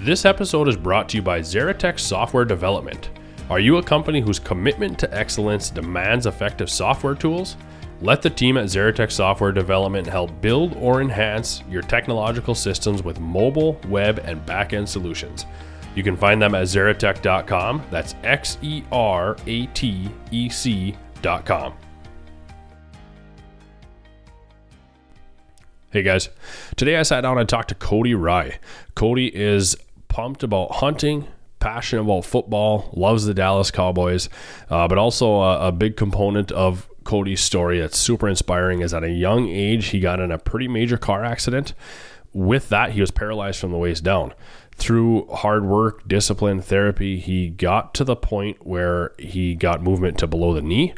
This episode is brought to you by Xeratech Software Development. Are you a company whose commitment to excellence demands effective software tools? Let the team at Xeratech Software Development help build or enhance your technological systems with mobile, web, and backend solutions. You can find them at xeratech.com. That's X E R A T E C.com. Hey guys, today I sat down and talked to Cody Rye. Cody is pumped about hunting, passionate about football, loves the Dallas Cowboys, uh, but also a, a big component of Cody's story that's super inspiring is at a young age he got in a pretty major car accident. With that, he was paralyzed from the waist down. Through hard work, discipline, therapy, he got to the point where he got movement to below the knee.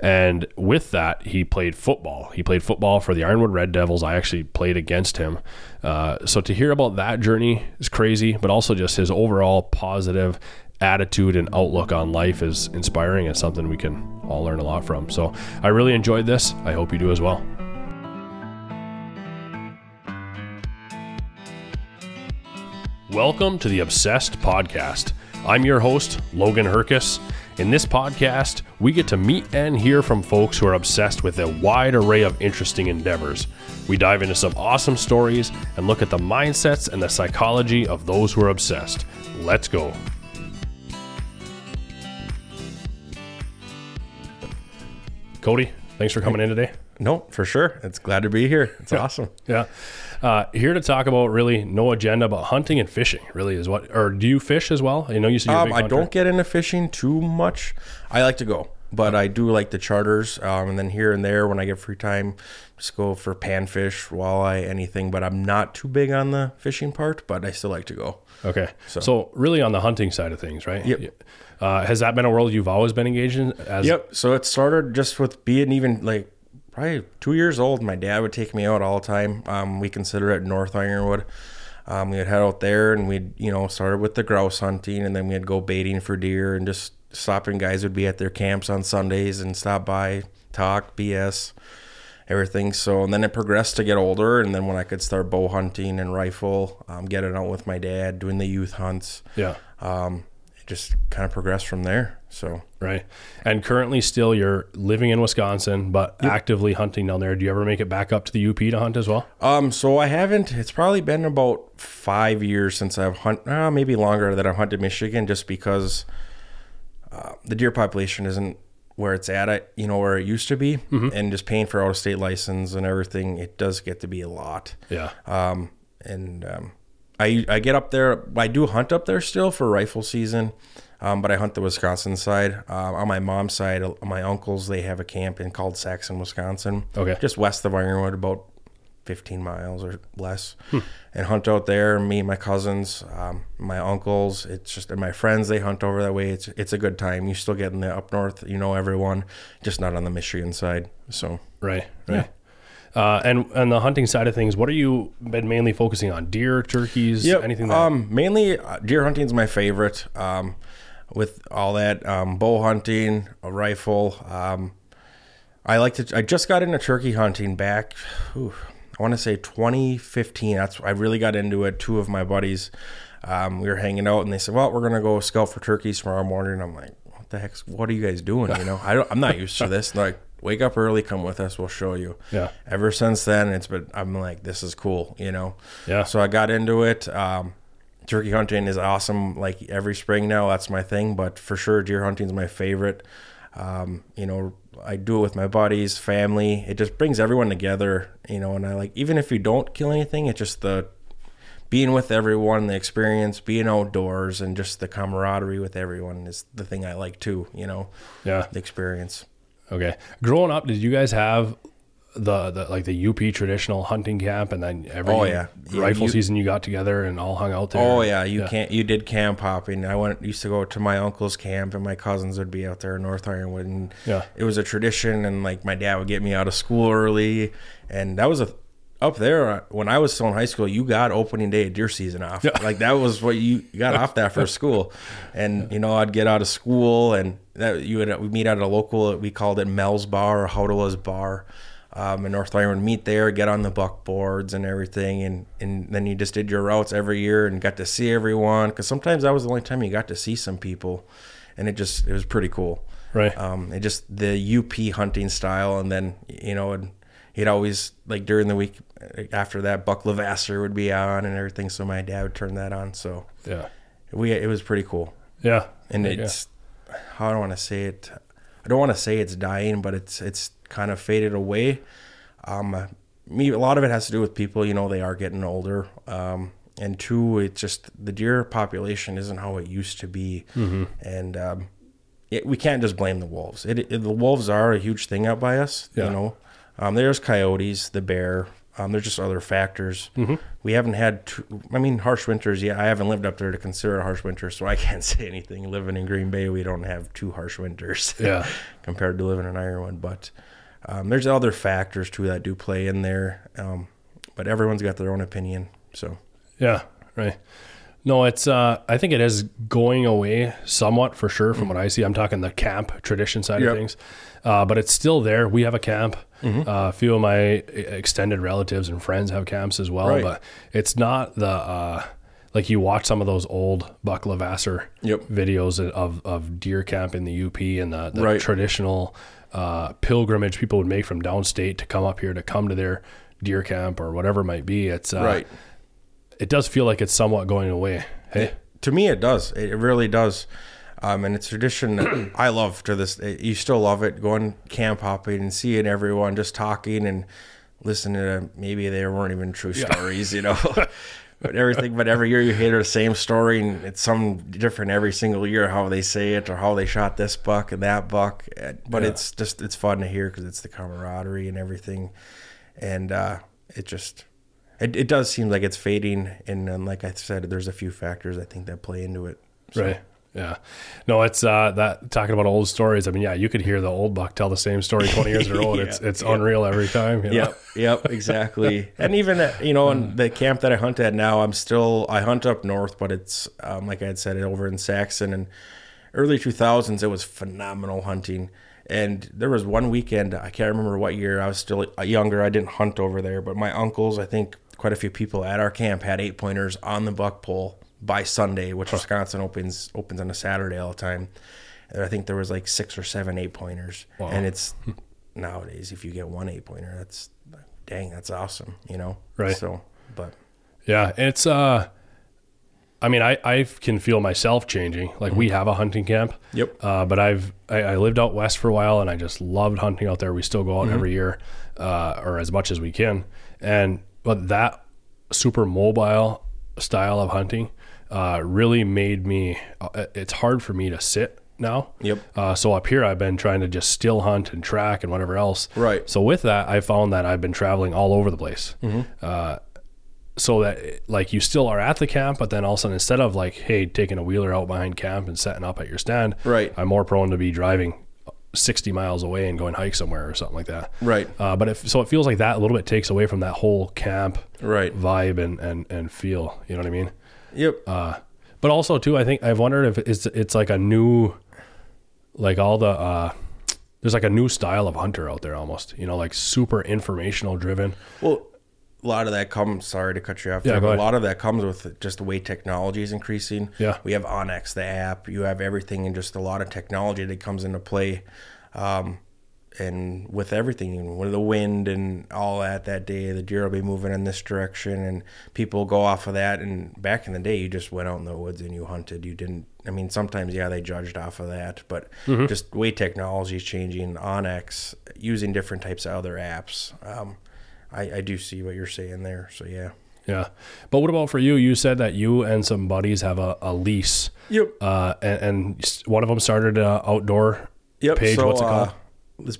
And with that, he played football. He played football for the Ironwood Red Devils. I actually played against him. Uh, so to hear about that journey is crazy, but also just his overall positive attitude and outlook on life is inspiring and something we can all learn a lot from. So I really enjoyed this. I hope you do as well. Welcome to the Obsessed Podcast. I'm your host, Logan Herkus. In this podcast, we get to meet and hear from folks who are obsessed with a wide array of interesting endeavors. We dive into some awesome stories and look at the mindsets and the psychology of those who are obsessed. Let's go. Cody, thanks for coming in today. No, for sure. It's glad to be here. It's awesome. Yeah. Uh, here to talk about really no agenda, but hunting and fishing really is what, or do you fish as well? I know you said Um, I don't get into fishing too much. I like to go, but I do like the charters. Um, and then here and there, when I get free time, just go for panfish, walleye, anything. But I'm not too big on the fishing part, but I still like to go. Okay. So, really on the hunting side of things, right? Yep. Uh, has that been a world you've always been engaged in? As, Yep. So it started just with being even like probably two years old. My dad would take me out all the time. Um, we consider it North Ironwood. Um, we'd head out there and we'd, you know, started with the grouse hunting and then we'd go baiting for deer and just stopping guys would be at their camps on Sundays and stop by, talk, BS, everything. So, and then it progressed to get older. And then when I could start bow hunting and rifle, um, getting out with my dad, doing the youth hunts, Yeah. um, it just kind of progressed from there. So, Right. And currently still you're living in Wisconsin, but actively hunting down there. Do you ever make it back up to the UP to hunt as well? Um, so I haven't. It's probably been about five years since I've hunted, Uh, maybe longer that I've hunted Michigan, just because uh, the deer population isn't where it's at. I, you know, where it used to be, and just paying for out of state license and everything, it does get to be a lot. Yeah. Um, and um, I I get up there. I do hunt up there still for rifle season. Um, but I hunt the Wisconsin side. Uh, on my mom's side, uh, my uncles they have a camp in called Saxon, Wisconsin. Okay. Just west of Ironwood, about 15 miles or less, and hunt out there. Me and my cousins, um, my uncles. It's just and my friends. They hunt over that way. It's it's a good time. You still get in the up north. You know everyone, just not on the Michigan side. So Right. Right. Uh, and and the hunting side of things, what are you been mainly focusing on? Deer, turkeys, Yep. anything that Um, mainly uh, deer hunting is my favorite. Um, with all that um, bow hunting, a rifle. Um, I like to. I just got into turkey hunting back. whew, I want to say 2015. That's I really got into it. Two of my buddies, um, we were hanging out, and they said, "Well, we're gonna go scout for turkeys tomorrow morning." I'm like, "What the heck? What are you guys doing?" You know, I don't. I'm not used to this. They're like, wake up early, come with us. We'll show you. Yeah. Ever since then, it's been. I'm like, this is cool. You know. Yeah. So I got into it. Um, turkey hunting is awesome. Like every spring now, that's my thing. But for sure, deer hunting is my favorite. Um, you know, I do it with my buddies, family. It just brings everyone together. You know, and I like even if you don't kill anything, it's just the being with everyone, the experience, being outdoors, and just the camaraderie with everyone is the thing I like too. You know, Yeah. the experience. Okay. Growing up, did you guys have the, the like the UP traditional hunting camp and then every Oh, yeah. Yeah, rifle you- season you got together and all hung out there? Oh yeah, you can't. You did camp hopping. I went used to go to my uncle's camp, and my cousins would be out there in North Ironwood, and Yeah. it was a tradition. And like my dad would get me out of school early, and that was a up there uh, when I was still in high school. You got opening day of deer season off. Like that was what you got off that for school, and you know I'd get out of school, and that you would we meet at a local. We called it Mel's Bar or Haudela's Bar. Um, in North would meet there, get on the buckboards and everything, and and then you just did your routes every year and got to see everyone. Because sometimes that was the only time you got to see some people, and it just it was pretty cool. Right. Um, it just the UP hunting style, and then you know, and he'd always like during the week uh, after that, Buck Levasseur would be on and everything. So my dad would turn that on. So Yeah. we it was pretty cool, Yeah. and Yeah. it's how don't want to say it? I don't want to say it's dying, but it's it's kind of faded away. Um, me a lot of it has to do with people. You know, they are getting older. Um, and two, it's just the deer population isn't how it used to be, Mm-hmm. and um, it, we can't just blame the wolves. It, it- the wolves are a huge thing out by us. Yeah. You know, um, there's coyotes, the bear. Um, there's just other factors. Mm-hmm. We haven't had. Too, I mean, harsh winters. Yeah, I haven't lived up there to consider a harsh winter, so I can't say anything. Living in Green Bay, we don't have two harsh winters Yeah. compared to living in Ireland, But um, there's other factors too that do play in there. Um, but everyone's got their own opinion. So Yeah, right. No, it's. Uh, I think it is going away somewhat for sure from what I see. I'm talking the camp tradition side Yep. of things, uh, but it's still there. We have a camp. Uh, a few of my extended relatives and friends have camps as well, Right. but it's not the uh, like you watch some of those old Buck Levasseur Yep. videos of of deer camp in the UP and the, the Right. traditional uh, pilgrimage people would make from downstate to come up here to come to their deer camp or whatever it might be. It's uh, right. it does feel like it's somewhat going away. Hey, to me it does it really does um, and it's a tradition that i love to this you still love it going camp hopping and seeing everyone just talking and listening to maybe they weren't even true stories you know but everything but every year you hear the same story and it's some different every single year how they say it or how they shot this buck and that buck but Yeah. it's just it's fun to hear because it's the camaraderie and everything and uh, it just it, it does seem like it's fading and, and like i said there's a few factors i think that play into it So, right? Yeah. No, it's uh, that talking about old stories. I mean, yeah, you could hear the old buck tell the same story twenty years in a row. and It's it's yeah. unreal every time. You know? Yep, yep, exactly. and even at, you know, in the camp that I hunt at now, I'm still I hunt up north, but it's um, like I had said, over in Saxon and early 2000s. It was phenomenal hunting. And there was one weekend I can't remember what year. I was still younger. I didn't hunt over there, but my uncles, I think, quite a few people at our camp had eight pointers on the buck pole by Sunday, which Wisconsin opens opens on a Saturday all the time. And I think there was like six or seven eight pointers, Wow. and it's nowadays if you get one eight pointer, that's dang, that's awesome, you know. Right. So, but Yeah, it's uh I mean, I, I can feel myself changing. Like we have a hunting camp. Yep. Uh, but I've I, I lived out west for a while and I just loved hunting out there. We still go out every year, uh, or as much as we can. And but that super mobile style of hunting uh, really made me. Uh, it's hard for me to sit now. Yep. Uh, so up here, I've been trying to just still hunt and track and whatever else. Right. So with that, I found that I've been traveling all over the place. Uh, so that like you still are at the camp, but then all of a sudden instead of like, hey, taking a wheeler out behind camp and setting up at your stand, Right. I'm more prone to be driving 60 miles away and going hike somewhere or something like that. Right. Uh, but if so, it feels like that a little bit takes away from that whole camp Right. vibe and and and feel. You know what I mean? Yep. Uh, but also too, I think I've wondered if it's it's like a new, like all the uh, there's like a new style of hunter out there almost. You know, like super informational driven. Well, a lot of that comes. Sorry to cut you off. Yeah, there, but ahead. a lot of that comes with just the way technology is increasing. Yeah. we have onX, the app. You have everything, and just a lot of technology that comes into play. Um, and with everything, with the wind and all that, that day the deer will be moving in this direction, and people go off of that. And back in the day, you just went out in the woods and you hunted. You didn't. I mean, sometimes yeah, they judged off of that, but Mm-hmm. just way technology is changing, onX using different types of other apps. Um, I, I do see what you're saying there. So yeah. Yeah. But what about for you? You said that you and some buddies have a, a lease. Yep. Uh, and, and one of them started an outdoor Yep. page. So, What's it called? Uh, this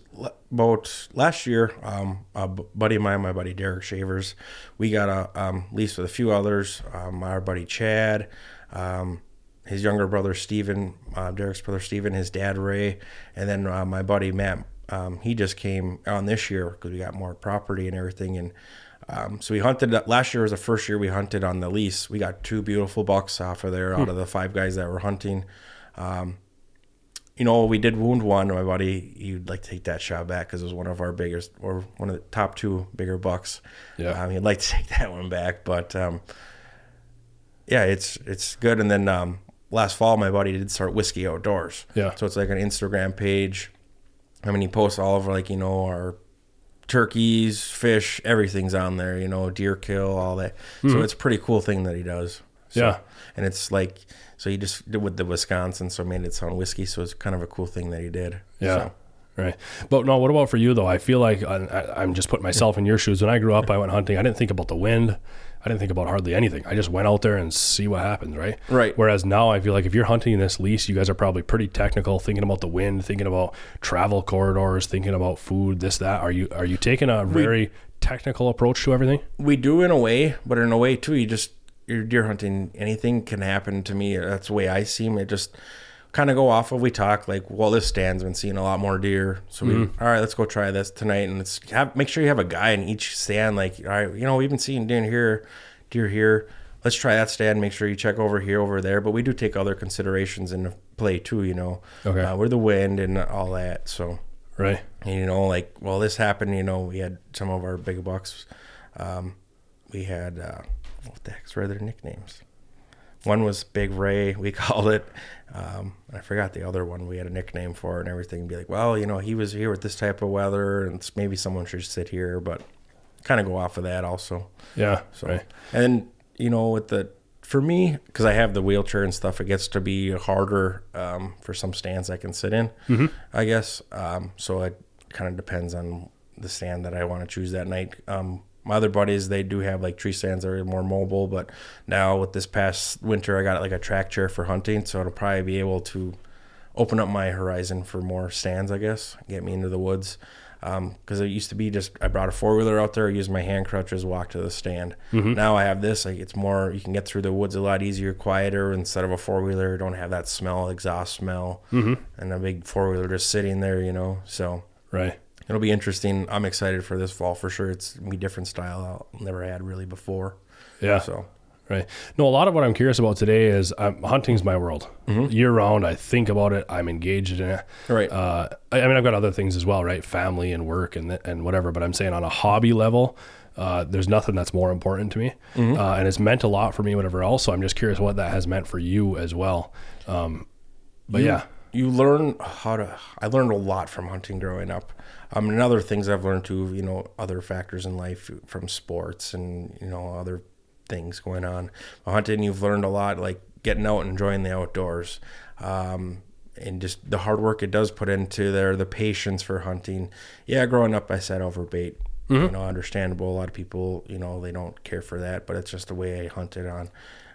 boat last year, um, a buddy of mine, my buddy Derek Shavers, we got a um, lease with a few others. Um, our buddy Chad, um, his younger brother Steven, uh, Derek's brother Steven, his dad Ray, and then uh, my buddy Matt. Um, he just came on this year because we got more property and everything, and um, so we hunted. Last year was the first year we hunted on the lease. We got two beautiful bucks off of there out of the five guys that were hunting you know, we did wound one. My buddy, he'd like to take that shot back because it was one of our biggest, or one of the top two bigger bucks. Yeah. um, he'd like to take that one back, but um, yeah, it's it's good. And then um, last fall, my buddy did start whiskey outdoors. Yeah. so it's like an Instagram page. I mean, he posts all of like you know our turkeys, fish, everything's on there. You know, deer kill, all that. So it's a pretty cool thing that he does. So, Yeah. and it's like so he just did with the Wisconsin, so made it sound whiskey. So it's kind of a cool thing that he did. Yeah. So, Right. But no, what about for you though? I feel like I, I, I'm just putting myself in your shoes. When I grew up, I went hunting. I didn't think about the wind. I didn't think about hardly anything. I just went out there and see what happens, right? Right. Whereas now I feel like if you're hunting in this lease, you guys are probably pretty technical, thinking about the wind, thinking about travel corridors, thinking about food, this, that. Are you are you taking a very technical approach to everything? we do in a way, but in a way too, you just you're deer hunting. Anything can happen to me. That's the way I see. It just kind of go off of we talk like, well, this stand's been seeing a lot more deer, so we all right, let's go try this tonight, and let's have make sure you have a guy in each stand. Like, all right, you know, we've been seeing deer here, deer here. Let's try that stand. Make sure you check over here, over there. But we do take other considerations into play too. You know, Okay. uh, where the wind and all that. So Right. and, you know, like, well, this happened, you know, we had some of our big bucks. Um, we had, uh, what the heck's were their nicknames? One was Big Ray, we called it. Um, I forgot the other one. We had a nickname for it and everything. Be like, well, you know, he was here with this type of weather, and maybe someone should sit here, but kind of go off of that also. Yeah. So, Right. and you know, with the, for me, because I have the wheelchair and stuff, it gets to be harder um, for some stands I can sit in, I guess. Um, so it kind of depends on the stand that I want to choose that night. Um, my other buddies, they do have like tree stands that are more mobile, but now with this past winter, I got like a track chair for hunting, so it'll probably be able to open up my horizon for more stands, I guess, get me into the woods. Um, because it used to be just I brought a four wheeler out there, used my hand crutches, walk to the stand. Mm-hmm. Now I have this, like it's more you can get through the woods a lot easier, quieter. Instead of a four wheeler, don't have that smell, exhaust smell, mm-hmm. and a big four wheeler just sitting there, you know. So Right. It'll be interesting. I'm excited for this fall for sure. It's gonna be different style I'll never had really before. Yeah. So Right. No, a lot of what I'm curious about today is um, hunting's my world. Year round, I think about it. I'm engaged in it. Right. Uh, I, I mean, I've got other things as well, right? Family and work and th- and whatever. But I'm saying on a hobby level, uh, there's nothing that's more important to me, uh, and it's meant a lot for me. Whatever else. So I'm just curious what that has meant for you as well. Um, but yeah, you learn how to i learned a lot from hunting growing up um, and other things i've learned too you know other factors in life from sports and you know other things going on hunting you've learned a lot like getting out and enjoying the outdoors um, and just the hard work it does put into there the patience for hunting yeah growing up i sat over bait you know understandable a lot of people you know they don't care for that but it's just the way i hunted on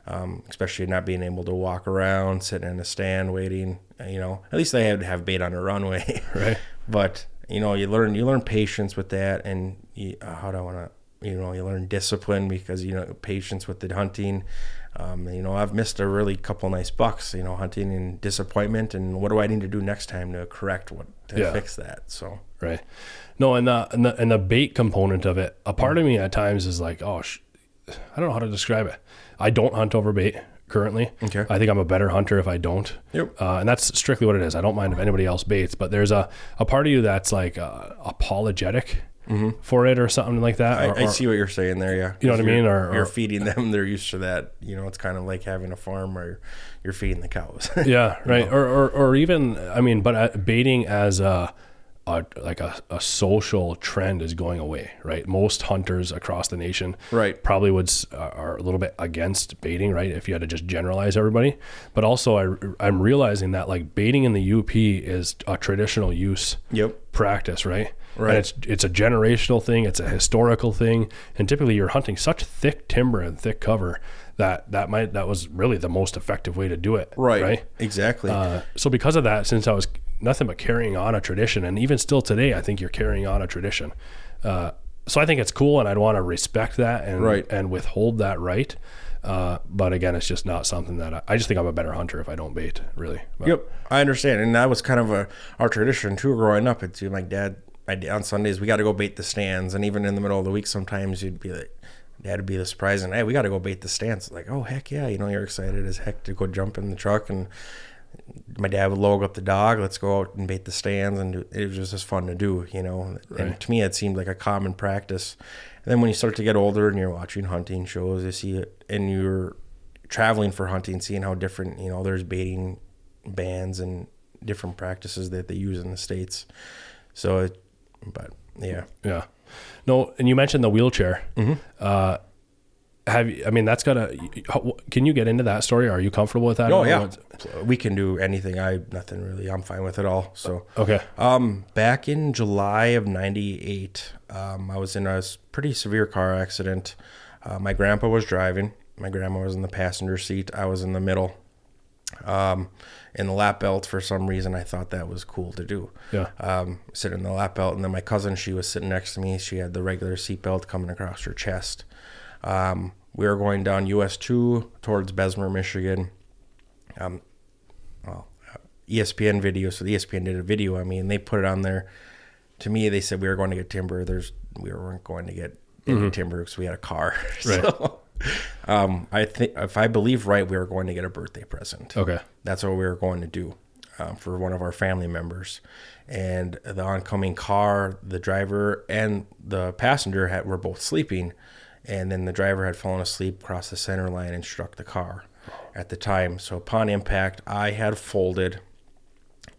um, especially not being able to walk around, sitting in a stand waiting. You know, at least I had to have bait on a runway. Right. but you know, you learn you learn patience with that, and you, uh, how do I want to? You know, you learn discipline because you know patience with the hunting. Um, you know, I've missed a really couple nice bucks. You know, hunting and disappointment, and what do I need to do next time to correct what to Yeah. fix that? So Right. No, and the, and the and the bait component of it, a part of me at times is like, oh, sh- I don't know how to describe it. I don't hunt over bait currently. Okay. I think I'm a better hunter if I don't. Yep. Uh, and that's strictly what it is. I don't mind if anybody else baits, but there's a, a part of you that's like uh, apologetic for it or something like that. Mm-hmm. I, or- I see what you're saying there. Yeah, You know what I mean? Or- you're feeding them; they're used to that. You know, it's kind of like having a farm where you're feeding the cows. yeah, right. Or, or or even I mean, but uh, baiting as a, a like a, a social trend is going away, right? Most hunters across the nation, Right. probably would are are a little bit against baiting, right? If you had to just generalize everybody, but also I I'm realizing that like baiting in the UP is a traditional use yep. practice, right? Right. And it's it's a generational thing, it's a historical thing, and typically you're hunting such thick timber and thick cover that that might that was really the most effective way to do it, Right. Right. Exactly. Uh, so because of that, since I was nothing but carrying on a tradition, and even still today, I think you're carrying on a tradition. Uh, so I think it's cool, and I'd want to respect that and Right. and withhold that right. Uh, but again, it's just not something that I, I just think I'm a better hunter if I don't bait, really. But, Yep, I understand, and that was kind of a our tradition too. Growing up, it's my dad. On Sundays we got to go bait the stands, and even in the middle of the week, sometimes you'd be like, Dad would be the surprise, and hey, we got to go bait the stands. Like, oh heck yeah, you know, you're excited as heck to go jump in the truck, and my dad would log up the dog. Let's go out and bait the stands, and do, it was just as fun to do, you know. Right. And to me, it seemed like a common practice. And then when you start to get older and you're watching hunting shows, you see it, and you're traveling for hunting, seeing how different, you know, there's baiting bands and different practices that they use in the states. So, it, but yeah, Yeah. No, and you mentioned the wheelchair. Mm-hmm. Uh, have you, I mean, that's gotta, can you get into that story? Are you comfortable with that? oh yeah, we can do anything. I nothing really. I'm fine with it all. So. Okay. Um, back in July of '98, um, I was in a pretty severe car accident. Uh, my grandpa was driving. My grandma was in the passenger seat. I was in the middle. Um, in the lap belt, for some reason, I thought that was cool to do. Yeah. Um, sitting in the lap belt, and then my cousin, she was sitting next to me. She had the regular seat belt coming across her chest. Um, we were going down US two towards Bessemer, Michigan. Um, well, uh, ESPN video. So the ESPN did a video. I mean, they put it on there. To me, they said we were going to get timber. There's we weren't going to get any timber because we had a car. Right. So, um, I think if I believe right, we were going to get a birthday present. Okay. That's what we were going to do um, for one of our family members. And the oncoming car, the driver and the passenger had, were both sleeping. And then the driver had fallen asleep across the center line and struck the car at the time. So upon impact, I had folded.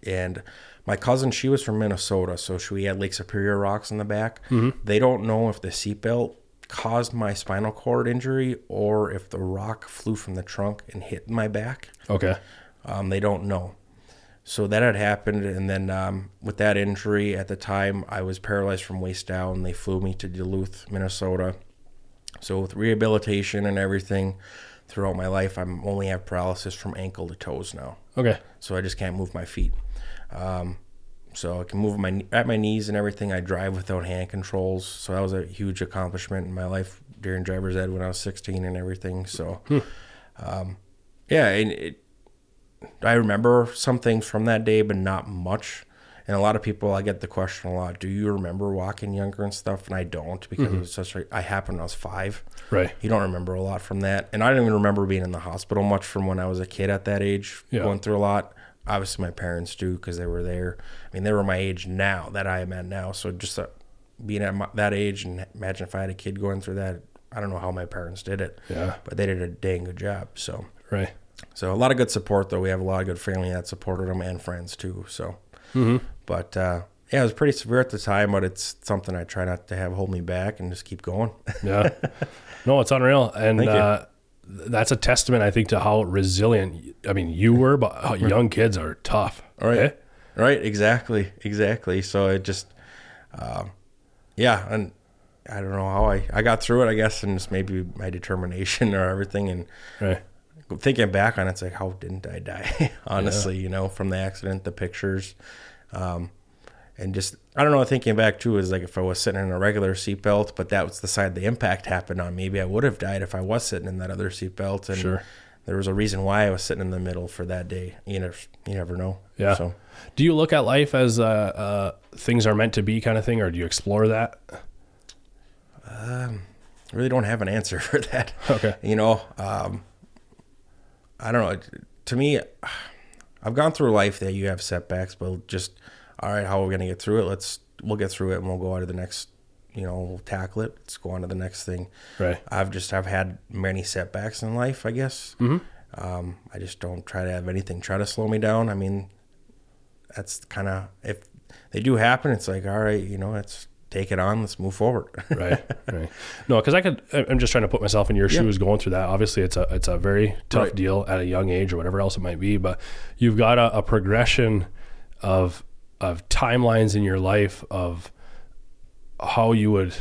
And my cousin, she was from Minnesota, so she had Lake Superior rocks in the back. They don't know if the seatbelt caused my spinal cord injury or if the rock flew from the trunk and hit my back. Okay. Um, they don't know. So that had happened, and then um, with that injury at the time, I was paralyzed from waist down. They flew me to Duluth, Minnesota. So with rehabilitation and everything throughout my life, I'm only have paralysis from ankle to toes now. Okay. So I just can't move my feet. Um, so I can move my at my knees and everything. I drive without hand controls. So that was a huge accomplishment in my life during driver's ed when I was 16 and everything. So, um, yeah, and it, I remember some things from that day, but not much. And a lot of people, I get the question a lot: Do you remember walking younger and stuff? And I don't because it was such. A, I happened when I was five. Right. You don't remember a lot from that, and I don't even remember being in the hospital much from when I was a kid at that age, Yeah. going through a lot. Obviously, my parents do because they were there. I mean, they were my age now that I am at now. So just uh, being at my, that age, and imagine if I had a kid going through that. I don't know how my parents did it, Yeah. but they did a dang good job. So, Right. so a lot of good support though. We have a lot of good family that supported them and friends too. So, Mm-hmm. But uh, yeah, it was pretty severe at the time, but it's something I try not to have hold me back and just keep going. Yeah. no, it's unreal. And uh, that's a testament, I think, to how resilient, I mean, you were, but how young kids are tough. All right. eh? Right, exactly, exactly. So it just, um, yeah, and I don't know how I, I got through it. I guess, and just maybe my determination or everything. And Right. thinking back on it, it's like, how didn't I die? Honestly, you know, from the accident, the pictures, um, and just I don't know. Thinking back too is like if I was sitting in a regular seatbelt, but that was the side the impact happened on. Maybe I would have died if I was sitting in that other seatbelt. And Sure. there was a reason why I was sitting in the middle for that day. You know, you never know. Yeah. So. Do you look at life as uh, uh, things are meant to be kind of thing, or do you explore that? I really don't have an answer for that. Okay. You know, um, I don't know. To me, I've gone through life that you have setbacks, but just all right, how are we gonna get through it? Let's we'll get through it and we'll go on to the next. You know, we'll tackle it. Let's go on to the next thing. Right. I've just I've had many setbacks in life. I guess. Mm-hmm. Um, I just don't try to have anything try to slow me down. I mean, that's kind of if they do happen, it's like all right, you know, let's take it on. Let's move forward. right right no because i could i'm just trying to put myself in your shoes going through that obviously it's a it's a very tough Right. deal at a young age or whatever else it might be but you've got a, a progression of of timelines in your life of how you would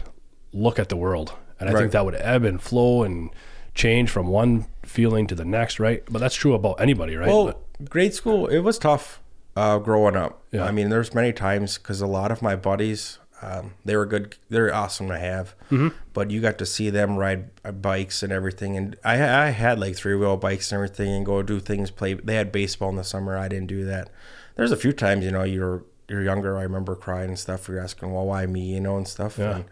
look at the world and i Right. think that would ebb and flow and change from one feeling to the next right but that's true about anybody right Well, But- grade school, it was tough uh, growing up. Yeah. I mean, there's many times because a lot of my buddies, um, they were good, they're awesome to have, Mm-hmm. but you got to see them ride uh, bikes and everything. And I, I had like three wheel bikes and everything and go do things, play. They had baseball in the summer. I didn't do that. There's a few times, you know, you're, you're younger. I remember crying and stuff. You're asking, well, why me, you know, and stuff. Yeah. And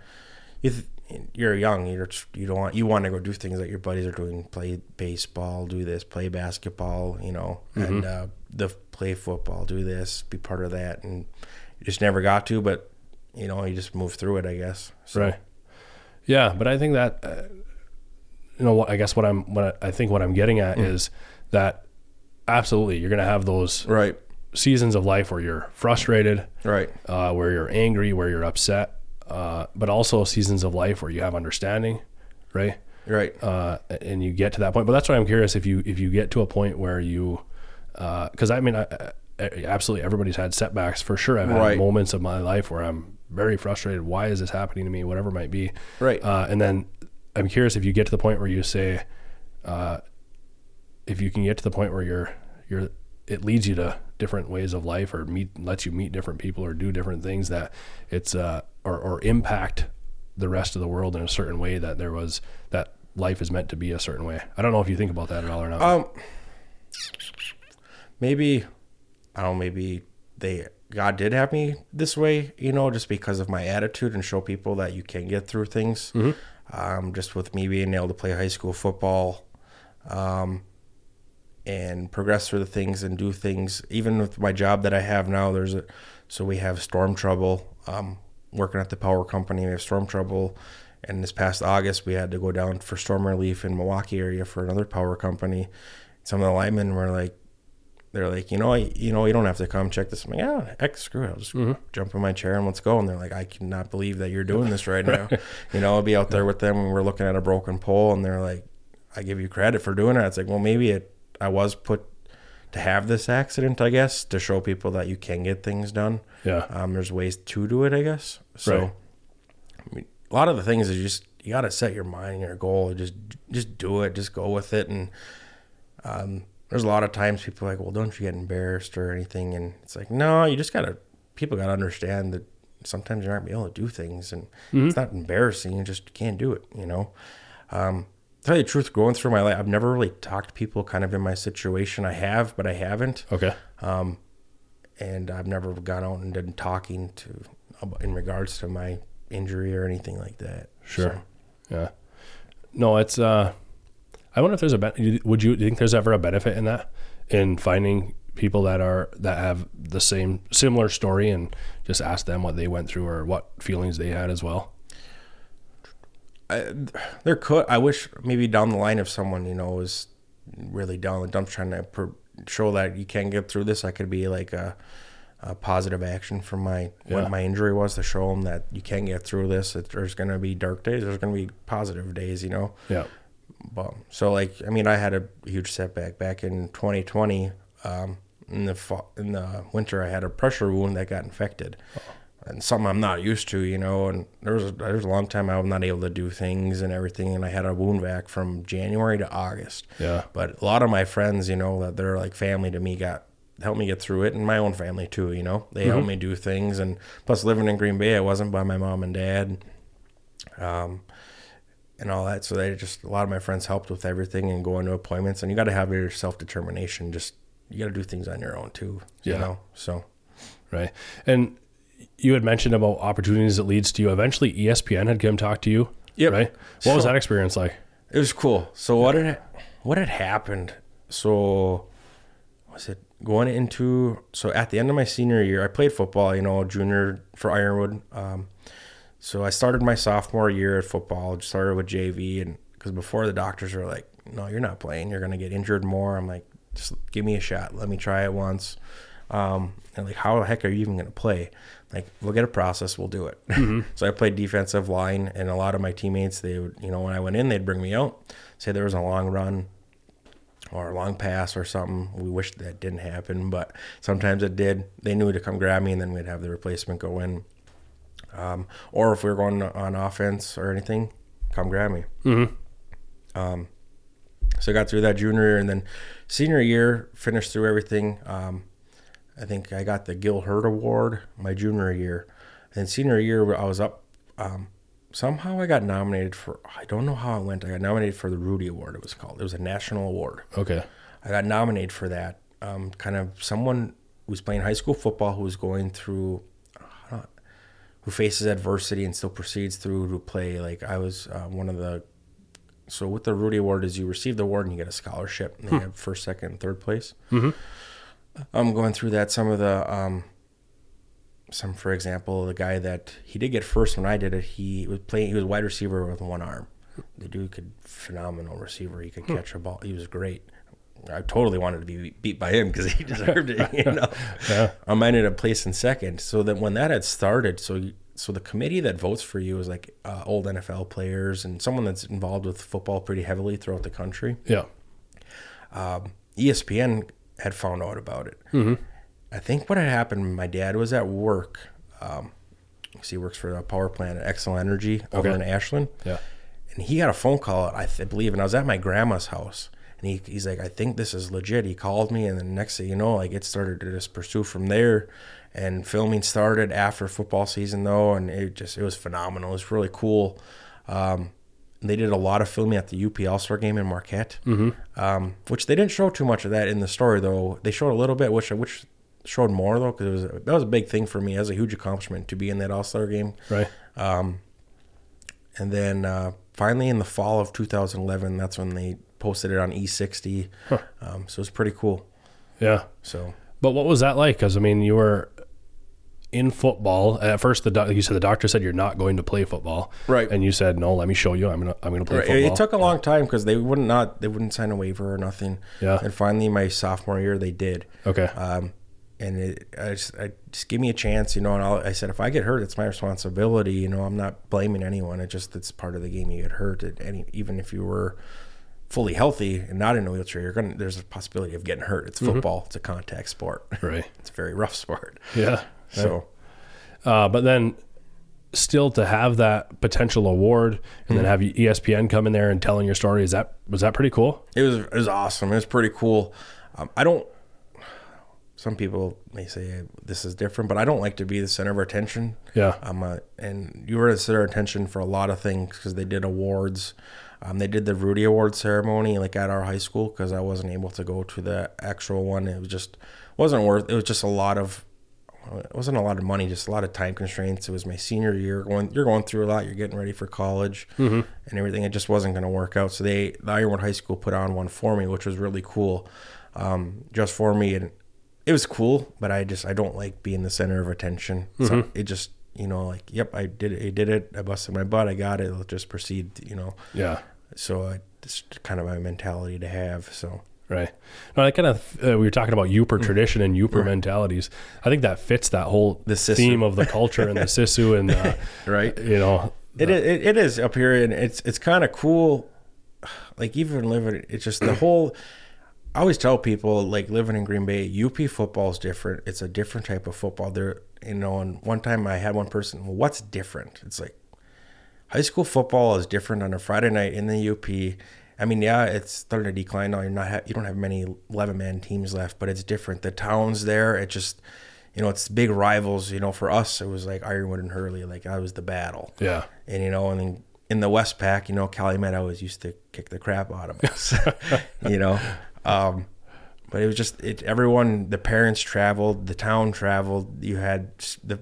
you, th- you're young. You're you don't want you want to go do things that your buddies are doing. Play baseball, do this. Play basketball, you know, Mm-hmm. and uh, the play football, do this. Be part of that, and just never got to. But you know, you just move through it, I guess. So, Right. Yeah, but I think that uh, you know what I guess what I'm what I think what I'm getting at Mm. is that absolutely you're going to have those Right. seasons of life where you're frustrated, Right. uh, where you're angry, where you're upset, uh, but also seasons of life where you have understanding, right? Right. uh, and you get to that point. But that's why I'm curious if you if you get to a point where you, because I mean, I, I, absolutely everybody's had setbacks for sure. I've had Right. moments of my life where I'm very frustrated. Why is this happening to me? Whatever it might be. Right. Uh, and then I'm curious if you get to the point where you say, uh, if you can get to the point where you're you're it leads you to different ways of life or meet lets you meet different people or do different things that it's uh or, or impact the rest of the world in a certain way that there was that life is meant to be a certain way. I don't know if you think about that at all or not. Um, maybe I don't know. Maybe they God did have me this way, you know, just because of my attitude and show people that you can get through things. Um, just with me being able to play high school football, um, and progress through the things and do things. Even with my job that I have now, there's a so we have storm trouble. Um, working at the power company, we have storm trouble. And this past August, we had to go down for storm relief in Milwaukee area for another power company. Some of the linemen were like, they're like, you know, I, you know, you don't have to come check this. I'm like, yeah, heck, screw it. I'll just jump in my chair and let's go. And they're like, I cannot believe that you're doing this right now. you know, I'll be out there with them and we're looking at a broken pole and they're like, I give you credit for doing it. It's like, well, maybe it, I was put to have this accident, I guess, to show people that you can get things done. yeah. Um, there's ways to do it, I guess. So, Right. I mean, a lot of the things is just you got to set your mind and your goal. and Just just do it. Just go with it. And um, there's a lot of times people are like, well, don't you get embarrassed or anything? And it's like, no, you just gotta. People gotta understand that sometimes you're not able to do things, and it's not embarrassing. You just can't do it. You know. Um, tell you the truth, going through my life, I've never really talked to people kind of in my situation. I have, but I haven't Okay. Um, and I've never gone out and done talking to in regards to my injury or anything like that. Sure. Yeah. No, it's. uh I wonder if there's a. Would you think there's ever a benefit in that, in finding people that are that have the same similar story and just ask them what they went through or what feelings they had as well. I, there could. I wish maybe down the line if someone you know was really down the dumps trying to per, show that you can get through this, I could be like a, a positive action from my Yeah. what my injury was to show them that you can get through this. That there's going to be dark days. There's going to be positive days. You know. Yeah. But so like I mean I had a huge setback back in 2020. Um, in the fall, in the winter, I had a pressure wound that got infected, and something I'm not used to, you know. And there was a, there was a long time I was not able to do things and everything, and I had a wound vac from January to August. Yeah. But a lot of my friends, you know, that they're like family to me, got helped me get through it, and my own family too. You know, they helped me do things, and plus living in Green Bay, I wasn't by my mom and dad. Um, and all that. So they just a lot of my friends helped with everything and going to appointments. And you got to have your self determination. Just you got to do things on your own too. You Yeah. know. So Right. And you had mentioned about opportunities that leads to you. Eventually, ESPN had come talk to you. Yep. Right. What was that experience like? it was cool. So what had what had happened? So was it going into so at the end of my senior year, I played football. You know, junior for Ironwood. Um, so I started my sophomore year at football. Started with JV, and because before the doctors were like, "No, you're not playing. You're gonna get injured more." I'm like, "Just give me a shot. Let me try it once." Um, and like, how the heck are you even gonna play? Like, we'll get a process. We'll do it. so I played defensive line, and a lot of my teammates, they would, you know, when I went in, they'd bring me out, say there was a long run or a long pass or something. We wish that didn't happen, but sometimes it did. They knew to come grab me, and then we'd have the replacement go in. Um, or if we were going on offense or anything, come grab me. Mm-hmm. Um, so I got through that junior year, and then senior year finished through everything. Um, I think I got the Gil Hurd Award my junior year, and senior year I was up. Um, somehow I got nominated for. I don't know how it went. I got nominated for the Rudy Award. It was called. It was a national award. Okay. I got nominated for that. Um, kind of someone who was playing high school football who was going through, who faces adversity and still proceeds through to play. Like I was uh, one of the. So with the Rudy Award, is you receive the award and you get a scholarship. And they have first, second, third place. Mm-hmm. I'm going through that. Some of the um, some, for example, the guy that he did get first when I did it, he was playing. He was wide receiver with one arm. The dude could phenomenal receiver. He could catch a ball. He was great. I totally wanted to be beat by him because he deserved it. You know, Yeah. um, I ended up placing second. So that when that had started, so so the committee that votes for you is like uh, old NFL players and someone that's involved with football pretty heavily throughout the country. Yeah. E ESPN had found out about it. Mm-hmm. I think what had happened, my dad was at work. Um, he works for a power plant at Xcel Energy over Okay. in Ashland. Yeah. And he got a phone call, I th- believe, and I was at my grandma's house. And he, he's like, I think this is legit. He called me, and then next thing you know, like it started to just pursue from there. And filming started after football season, though, and it just it was phenomenal. It was really cool. Um, they did a lot of filming at the UP All Star game in Marquette, um, which they didn't show too much of that in the story, though. They showed a little bit, which which showed more though, because it was that was a big thing for me. It was a huge accomplishment to be in that All Star game. Right. Um, And then uh, finally in the fall of 2011, that's when they posted it on E60. Um, so it was pretty cool. Yeah. So But what was that like? Because I mean, you were in football at first. The doc- you said the doctor said you're not going to play football, Right. And you said no. Let me show you. I'm gonna I'm gonna play Right, football. it took a long time because they wouldn't not they wouldn't sign a waiver or nothing. Yeah. And finally, my sophomore year, they did. okay. Um, and it, I just, I just give me a chance, you know. And I'll, I said, if I get hurt, it's my responsibility. You know, I'm not blaming anyone. It just it's part of the game. You get hurt, it, any even if you were fully healthy and not in a wheelchair, you're gonna. There's a possibility of getting hurt. It's football. It's a contact sport. right. it's a very rough sport. Yeah. So Uh, but then still to have that potential award and then have ESPN come in there and telling your story is that was that pretty cool? it was it was awesome. It was pretty cool. Um, I don't. Some people may say this is different, but I don't like to be the center of attention. Yeah. Um, uh, and you were the center of attention for a lot of things because they did awards. Um, they did the Rudy Award ceremony like at our high school because I wasn't able to go to the actual one. It was just wasn't worth. It was just a lot of. It wasn't a lot of money, just a lot of time constraints. It was my senior year. Going, you're going through a lot. You're getting ready for college and everything. It just wasn't going to work out. So they, the Ironwood High School, put on one for me, which was really cool, um, just for me. And it was cool, but I just I don't like being the center of attention. So it just you know like yep I did it, I did it I busted my butt I got it let's just proceed you know Yeah. So I, it's kind of my mentality to have so. Right. No, that kind of uh, we were talking about Yooper tradition and Yooper mentalities. I think that fits that whole The Sisu. theme of the culture and the Sisu and uh, right. you know it, is, it, it is up here and it's it's kind of cool. Like even living it's just the whole I always tell people like living in Green Bay UP football is different. It's a different type of football. There you know and one time I had one person well what's different? It's like high school football is different on a Friday night in the UP. I mean, yeah, it's starting to decline now. You're not ha- you don't have many 11 man teams left, but it's different. The towns there, it just you know, it's big rivals. You know, for us, it was like Ironwood and Hurley. Like that was the battle. yeah And you know, and then in the West Pack, you know, Calumet always used to kick the crap out of us. you know, um, but it was just it. Everyone, the parents traveled, the town traveled. You had the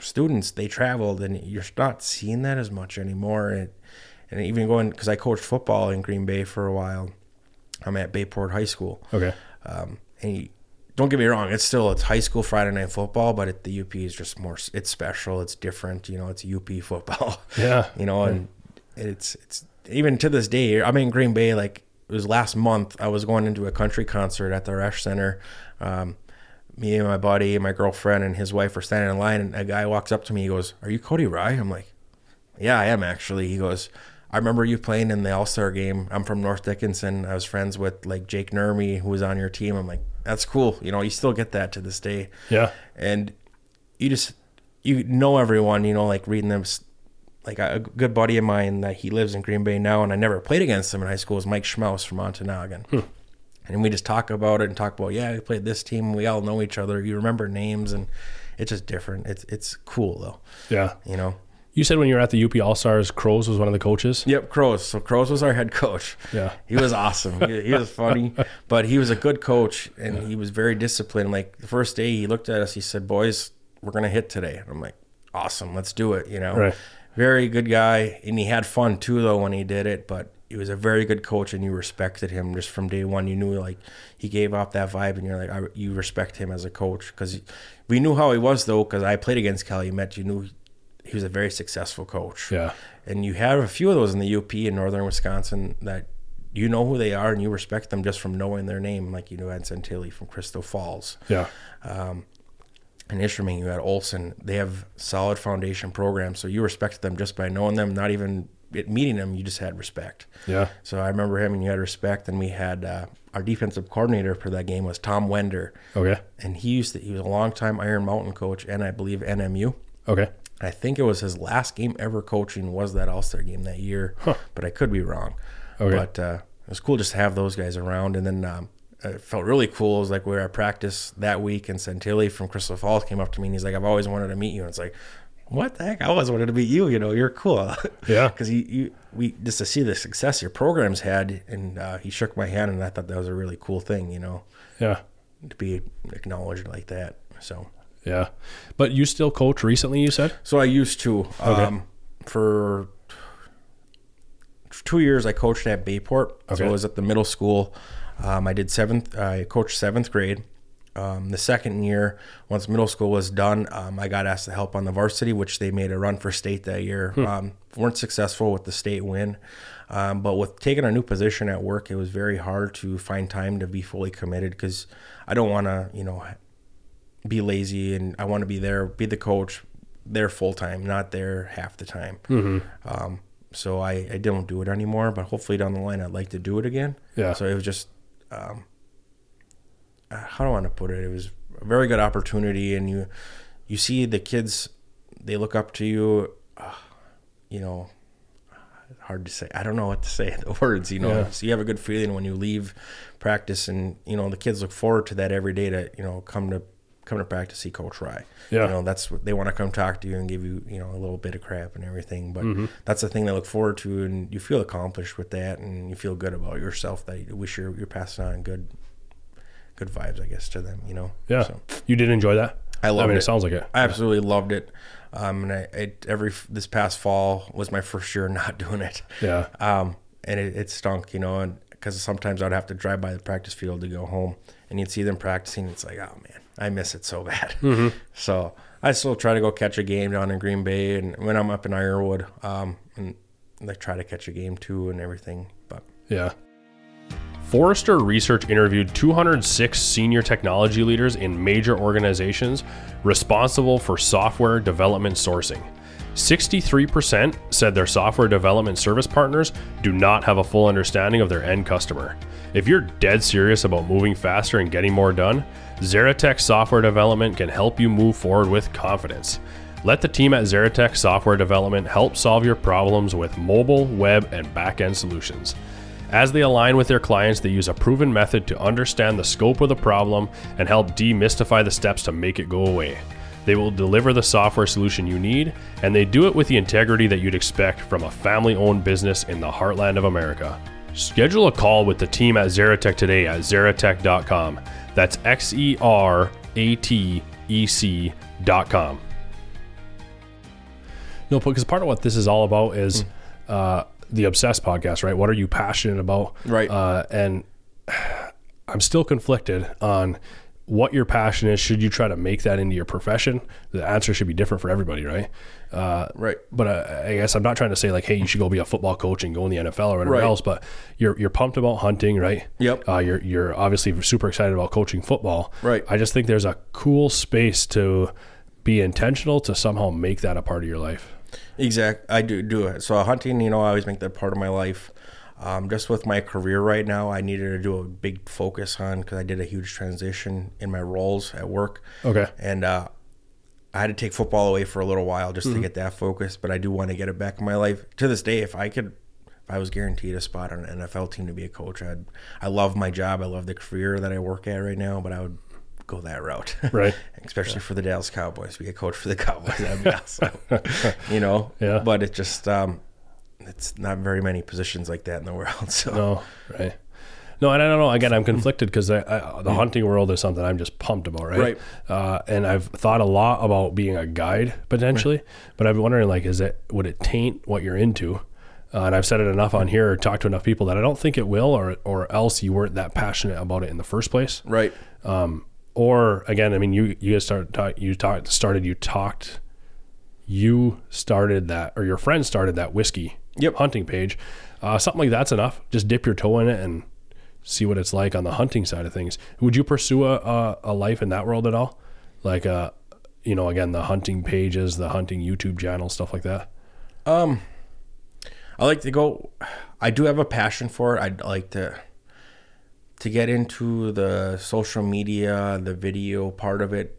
students; they traveled, and you're not seeing that as much anymore. And and even going because I coached football in Green Bay for a while. I'm at Bayport High School. okay Um, and you, don't get me wrong, it's still it's high school Friday night football, but it, the UP is just more. It's special. It's different. You know, it's UP football. yeah you know, and it's it's even to this day. I'm in Green Bay. Like it was last month. I was going into a country concert at the Resch Center. Um, me and my buddy, and my girlfriend, and his wife were standing in line, and a guy walks up to me. He goes, "Are you Cody Rye?" I'm like, "Yeah, I am actually." He goes. I remember you playing in the All Star game. I'm from North Dickinson. I was friends with like Jake Nermy, who was on your team. I'm like, that's cool. You know, you still get that to this day yeah and you just you know everyone you know like reading them like a good buddy of mine that he lives in green bay now and i never played against him in high school is mike schmaus from ontonagon hmm. And we just talk about it and talk about yeah we played this team we all know each other you remember names and it's just different it's it's cool though yeah. you know You said when you were at the UP All Stars, Crows was one of the coaches. Yep, Crows. So Crows was our head coach. Yeah. he was awesome. He, he was funny, but he was a good coach, and he was very disciplined. Like the first day, he looked at us. He said, "Boys, we're gonna hit today." And I'm like, awesome, let's do it. You know, Right. very good guy, and he had fun too though when he did it. But he was a very good coach, and you respected him just from day one. You knew like he gave off that vibe, and you're like I, you respect him as a coach because we knew how he was though. Because I played against Calumet, you met you knew he was a very successful coach. Yeah. And you have a few of those in the UP in northern Wisconsin that you know who they are and you respect them just from knowing their name, like you knew Ed Santilli from Crystal Falls. Yeah. Um, and Ishpeming, you had Olson. They have solid foundation programs, so you respected them just by knowing them, not even meeting them. You just had respect. Yeah. So I remember him, and you had respect. And we had uh, our defensive coordinator for that game was Tom Wender, Okay. and he used to, he was a longtime Iron Mountain coach, and I believe NMU. Okay. I think it was his last game ever coaching was that All Star game that year, but I could be wrong. Okay. But uh, it was cool just to have those guys around, and then um, it felt really cool. It was like we were at practice that week, and Santilli from Crystal Falls came up to me and he's like, "I've always wanted to meet you." And it's like, "What the heck? I always wanted to meet you. You know, you're cool." Yeah. because you, you we just to see the success your programs had, and uh, he shook my hand, and I thought that was a really cool thing. You know, Yeah. to be acknowledged like that. So. Yeah. But you still coach recently, you said? So I used to. Um, for two years, I coached at Bayport. So Okay. I was at the middle school. Um, I did seventh. I coached seventh grade. Um, the second year, once middle school was done, um, I got asked to help on the varsity, which they made a run for state that year. Um, weren't successful with the state win, um, but with taking a new position at work, it was very hard to find time to be fully committed because I don't want to, you know, be lazy and I want to be there, be the coach, there full time, not there half the time. Um, so I, I don't do it anymore, but hopefully down the line I'd like to do it again. Yeah. So it was just, um, how do I want to put it? It was a very good opportunity, and you you see the kids, they look up to you. Uh, you know, hard to say. I don't know what to say. The words, you know. Yeah. So you have a good feeling when you leave practice, and you know the kids look forward to that every day to you know come to come to practice see Coach Rye. Yeah. You know that's what they want to come talk to you and give you you know a little bit of crap and everything. But Mm-hmm. that's the thing they look forward to, and you feel accomplished with that, and you feel good about yourself that you wish you're you're passing on good good vibes, I guess, to them. You know. Yeah. So You did enjoy that? I loved I mean, it it. sounds like it. I absolutely loved it. Um, and I, I every this past fall was my first year not doing it. Yeah. Um, and it, it stunk, you know, and because sometimes I'd have to drive by the practice field to go home, and you'd see them practicing. It's like, oh man, I miss it so bad. So I still try to go catch a game down in Green Bay, and when I'm up in Ironwood, um, and like try to catch a game too and everything. But Yeah. Forrester Research interviewed 206 senior technology leaders in major organizations responsible for software development sourcing. 63% said their software development service partners do not have a full understanding of their end customer. If you're dead serious about moving faster and getting more done, Xeratech Software Development can help you move forward with confidence. Let the team at Xeratech Software Development help solve your problems with mobile, web, and back-end solutions. As they align with their clients, they use a proven method to understand the scope of the problem and help demystify the steps to make it go away. They will deliver the software solution you need, and they do it with the integrity that you'd expect from a family owned business in the heartland of America. Schedule a call with the team at Xeratech today at xeratech.com. That's X E R A T E C.com. No, because part of what this is all about is uh, the Obsessed podcast, right? What are you passionate about? Right. Uh, and I'm still conflicted on what your passion is. Should you try to make that into your profession? The answer should be different for everybody, right? Uh, right, but uh, I guess I'm not trying to say like, hey, you should go be a football coach and go in the NFL or whatever Right. else. But you're you're pumped about hunting, right? Yep. Uh, you're you're obviously super excited about coaching football. Right. I just think there's a cool space to be intentional to somehow make that a part of your life. Exact. I do do it. So hunting, you know, I always make that part of my life. Um, just with my career right now, I needed to do a big focus on because I did a huge transition in my roles at work. Okay. And uh, I had to take football away for a little while just to get that focus. But I do want to get it back in my life. To this day, if I could, if I was guaranteed a spot on an NFL team to be a coach, I'd. I love my job. I love the career that I work at right now. But I would go that route. Right. Especially for the Dallas Cowboys, be a coach for the Cowboys. That'd be awesome. you know. Yeah. But it just um, it's not very many positions like that in the world. So No, right. No, and I don't know. Again, I'm conflicted because the hunting world is something I'm just pumped about, right? Right. Uh, and I've thought a lot about being a guide potentially, but I'm wondering like, is it would it taint what you're into? Uh, and I've said it enough on here, or talked to enough people that I don't think it will, or or else you weren't that passionate about it in the first place. Right. Um, or again, I mean, you you guys started talk, you talked started you talked, you started that, or your friend started that whiskey Yep. hunting page. Uh, something like that's enough. Just dip your toe in it and see what it's like on the hunting side of things. Would you pursue a, a, a life in that world at all? Like, uh, you know, again, the hunting pages, the hunting YouTube channel, stuff like that. Um, I like to go. I do have a passion for it. I'd like to to get into the social media, the video part of it.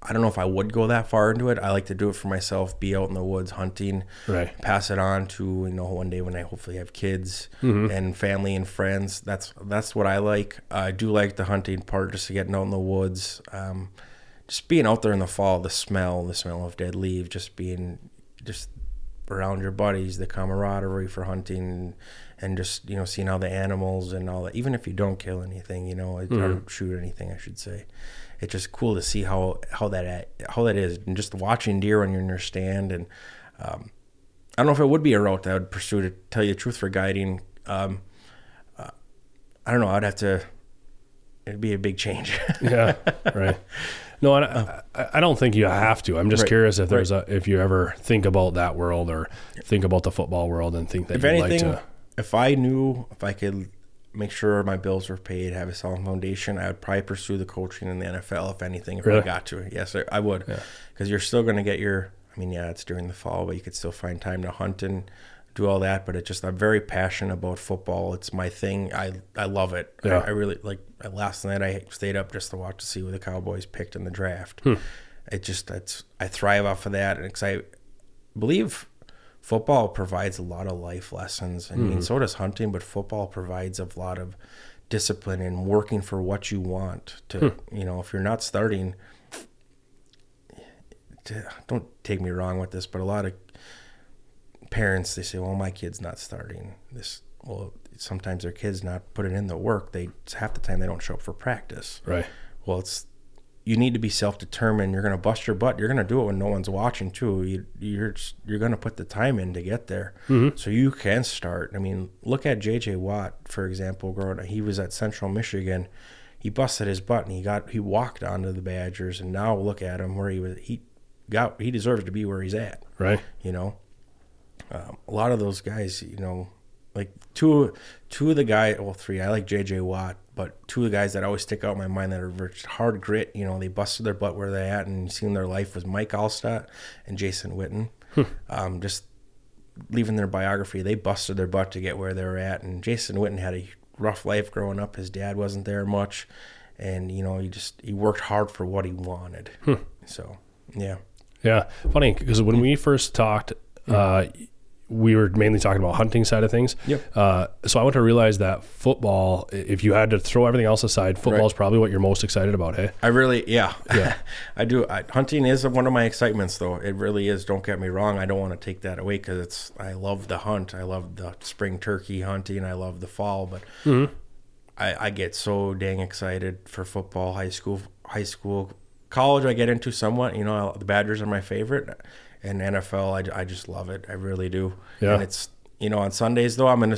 I don't know if I would go that far into it. I like to do it for myself. Be out in the woods hunting, Right. pass it on to you know one day when I hopefully have kids and family and friends. That's that's what I like. I do like the hunting part, just getting out in the woods, um, just being out there in the fall. The smell, the smell of dead leaves, just being just around your buddies, the camaraderie for hunting, and just you know seeing all the animals and all that. Even if you don't kill anything, you know, or shoot anything, I should say. It's just cool to see how how that how that is, and just watching deer when you're in your stand. And um, I don't know if it would be a route that I would pursue to tell you the truth for guiding. Um, uh, I don't know. I'd have to. It'd be a big change. Yeah. right. No, I, I, I don't think you have to. I'm just Right. curious if there's a if you ever think about that world or think about the football world and think that if you'd anything, like to. If I knew if I could make sure my bills were paid, have a solid foundation, I would probably pursue the coaching in the NFL. If anything, if Really? I got to it, yes, I, I would, because you're still going to get your. I mean, yeah, it's during the fall, but you could still find time to hunt and do all that. But it just I'm very passionate about football. It's my thing. I I love it. I, Yeah. I really like. Last night I stayed up just to watch to see who the Cowboys picked in the draft. Hmm. It just that's I thrive off of that, and because I believe football provides a lot of life lessons. I mean, mm-hmm. so does hunting, but football provides a lot of discipline and working for what you want. To hmm. you know, if you're not starting, to, don't take me wrong with this, but a lot of parents they say, "Well, my kid's not starting this." Well, sometimes their kids not putting in the work. They half the time they don't show up for practice. Right. Well, it's you need to be self-determined. You're gonna bust your butt. You're gonna do it when no one's watching too. You, you're you're gonna put the time in to get there, so you can start. I mean, look at J.J. Watt for example. Growing, up. he was at Central Michigan. He busted his butt and he got he walked onto the Badgers, and now look at him where he was. He got he deserves to be where he's at. Right. You know, um, a lot of those guys, you know, like two two of the guys, well, three. I like J.J. Watt, but two of the guys that always stick out in my mind that are hard grit. You know, they busted their butt where they at, and seen their life was Mike Alstott and Jason Witten. Um, just leaving their biography, they busted their butt to get where they were at. And Jason Witten had a rough life growing up. His dad wasn't there much, and you know, he just he worked hard for what he wanted. So yeah. Yeah, funny because when we first talked, uh, we were mainly talking about hunting side of things. Yep. Uh, so I want to realize that football, if you had to throw everything else aside, football is probably what you're most excited about. Hey. I really, yeah, Yeah. I do. I, hunting is one of my excitements, though. It really is. Don't get me wrong. I don't want to take that away because it's. I love the hunt. I love the spring turkey hunting. I love the fall, but I, I get so dang excited for football. High school, high school, college. I get into somewhat. You know, the Badgers are my favorite, and NFL. I, I just love it. I really do. Yeah. And it's you know on Sundays though. I'm gonna.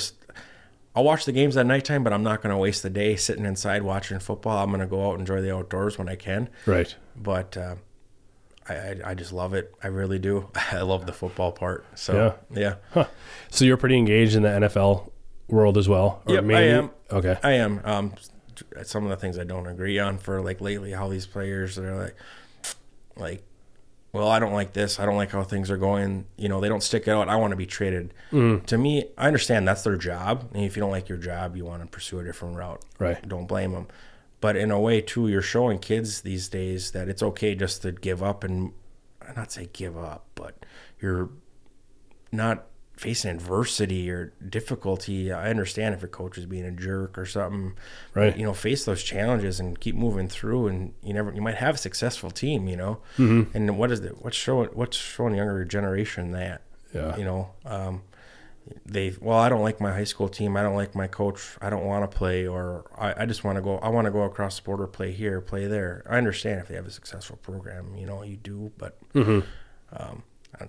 I'll watch the games at nighttime, but I'm not going to waste the day sitting inside watching football. I'm going to go out and enjoy the outdoors when I can Right. but uh, I, I I just love it. I really do. I love the football part. So yeah, Huh. So you're pretty engaged in the NFL world as well. or Yep, I am. Okay. I am. Um, some of the things I don't agree on for like lately, how these players are like, like, well, I don't like this. I don't like how things are going. You know, they don't stick it out. I want to be traded. Mm. To me, I understand that's their job. And if you don't like your job, you want to pursue a different route. Right. Don't blame them. But in a way, too, you're showing kids these days that it's okay just to give up and not say give up, but you're not facing adversity or difficulty. I understand if your coach is being a jerk or something. Right. But, you know, face those challenges and keep moving through, and you never you might have a successful team. You know, Mm-hmm. and what is it? What's showing? What's showing younger generation that? Yeah. You know, um, they well i don't like my high school team i don't like my coach i don't want to play or i, I just want to go i want to go across the border play here play there i understand if they have a successful program you know you do but um, uh,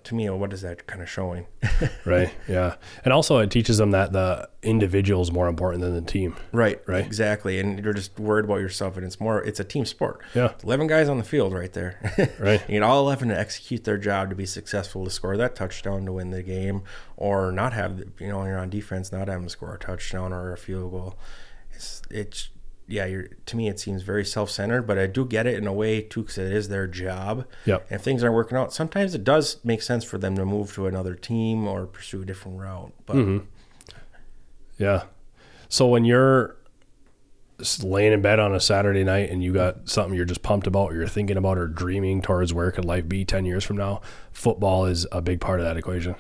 to me what is that kind of showing right. Yeah. And also, it teaches them that the individual is more important than the team. right Right. exactly and you're just worried about yourself and it's more it's a team sport Yeah. 11 guys on the field right there Right. you need all 11 to execute their job to be successful to score that touchdown to win the game or not have, you know when you're on defense not having to score a touchdown or a field goal it's it's yeah you're to me it seems very self-centered but i do get it in a way too because it is their job Yep. and if things aren't working out sometimes it does make sense for them to move to another team or pursue a different route but Mm-hmm. Yeah. So when you're laying in bed on a Saturday night and you got something you're just pumped about, or you're thinking about, or dreaming towards where could life be 10 years from now, football is a big part of that equation.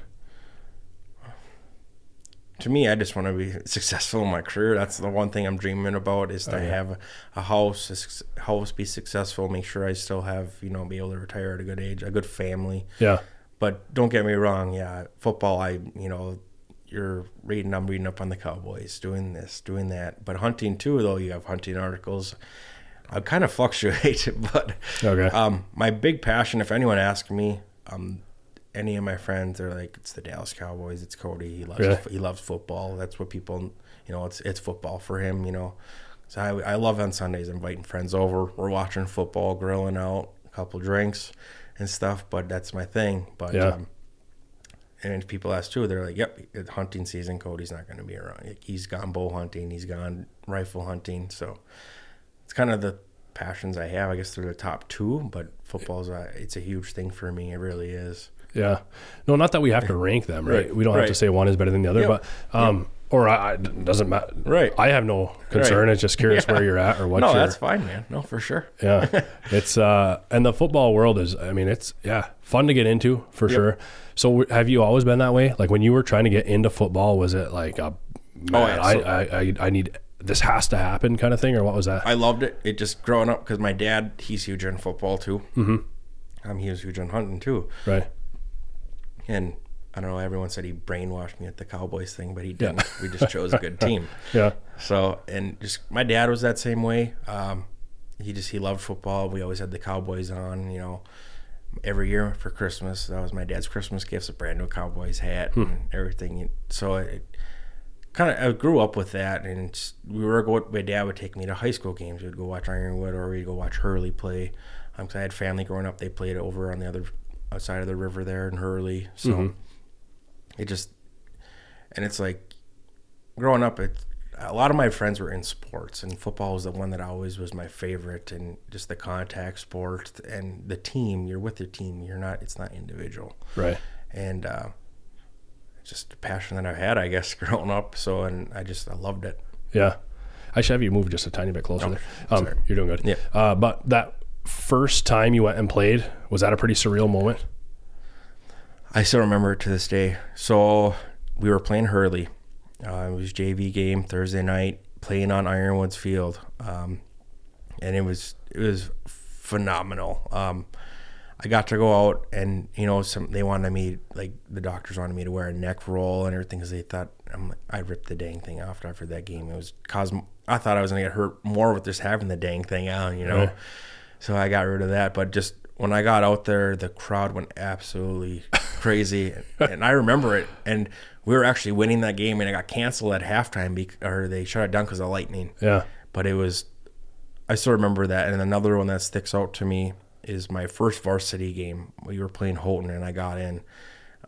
To me, I just want to be successful in my career. That's the one thing I'm dreaming about is to have a house, a house, be successful, make sure I still have, you know, be able to retire at a good age, a good family. Yeah. But don't get me wrong, yeah, football, I, you know, you're reading, I'm reading up on the Cowboys, doing this, doing that. But hunting too, though, you have hunting articles. I kind of fluctuate, but Okay. um, my big passion, if anyone asks me, um, any of my friends are like, it's the Dallas Cowboys, it's Cody. He loves Really? he loves football. That's what people, you know, it's it's football for him. You know, so I I love on Sundays inviting friends over. We're watching football, grilling out, a couple drinks and stuff. But that's my thing. But Yeah. um, and if people ask too, they're like, "Yep, it's hunting season. Cody's not going to be around. He's gone bow hunting. He's gone rifle hunting. So it's kind of the passions I have. I guess they're the top two, but football's a, it's a huge thing for me. It really is. Yeah. No, not that we have to rank them, right? Right, We don't have to say one is better than the other, Yep. but, um, or I, doesn't matter. Right. I have no concern. Right. It's just curious Yeah. where you're at or what no, you're. that's fine, man. No, for sure. yeah. It's, uh, and the football world is, I mean, it's, yeah, fun to get into for sure. So have you always been that way? Like when you were trying to get into football, was it like a, man, yeah, I, I, I, I need, this has to happen kind of thing, or what was that? I loved it. It just growing up because my dad, he's huge on football too. Mm-hmm. Um, he was huge on hunting too. right. And I don't know. Everyone said he brainwashed me at the Cowboys thing, but he didn't. we just chose a good team. Yeah. So and just my dad was that same way. Um, he just he loved football. We always had the Cowboys on. You know, every year for Christmas. That was my dad's Christmas gifts: a brand new Cowboys hat and everything. So it kind of I grew up with that, and we were go. My dad would take me to high school games. We'd go watch Ironwood, or we'd go watch Hurley play. Um, 'cause I had family growing up. They played over on the other side of the river there in Hurley. So it just and it's like growing up it a lot of my friends were in sports and football was the one that always was my favorite and just the contact sport and the team you're with your team you're not it's not individual Right. and uh just a passion that i've had i guess growing up so and i just i loved it Yeah. I should have you move just a tiny bit closer there. Um, you're doing good. Yeah. Uh, but that first time you went and played, was that a pretty surreal moment? I still remember it to this day. So we were playing Hurley. Uh, it was JV game Thursday night, playing on Ironwoods Field, um, and it was it was phenomenal. Um, I got to go out, and you know, some they wanted me like the doctors wanted me to wear a neck roll and everything because they thought I'm, like- I ripped the dang thing off after that game. It was cause I thought I was gonna get hurt more with just having the dang thing on, you know. Right. So I got rid of that. But just when I got out there, the crowd went absolutely crazy, and I remember it. And we were actually winning that game, and it got canceled at halftime, bec- or they shut it down because of lightning. Yeah. But it was, I still remember that. And another one that sticks out to me is my first varsity game. We were playing Houghton, and I got in.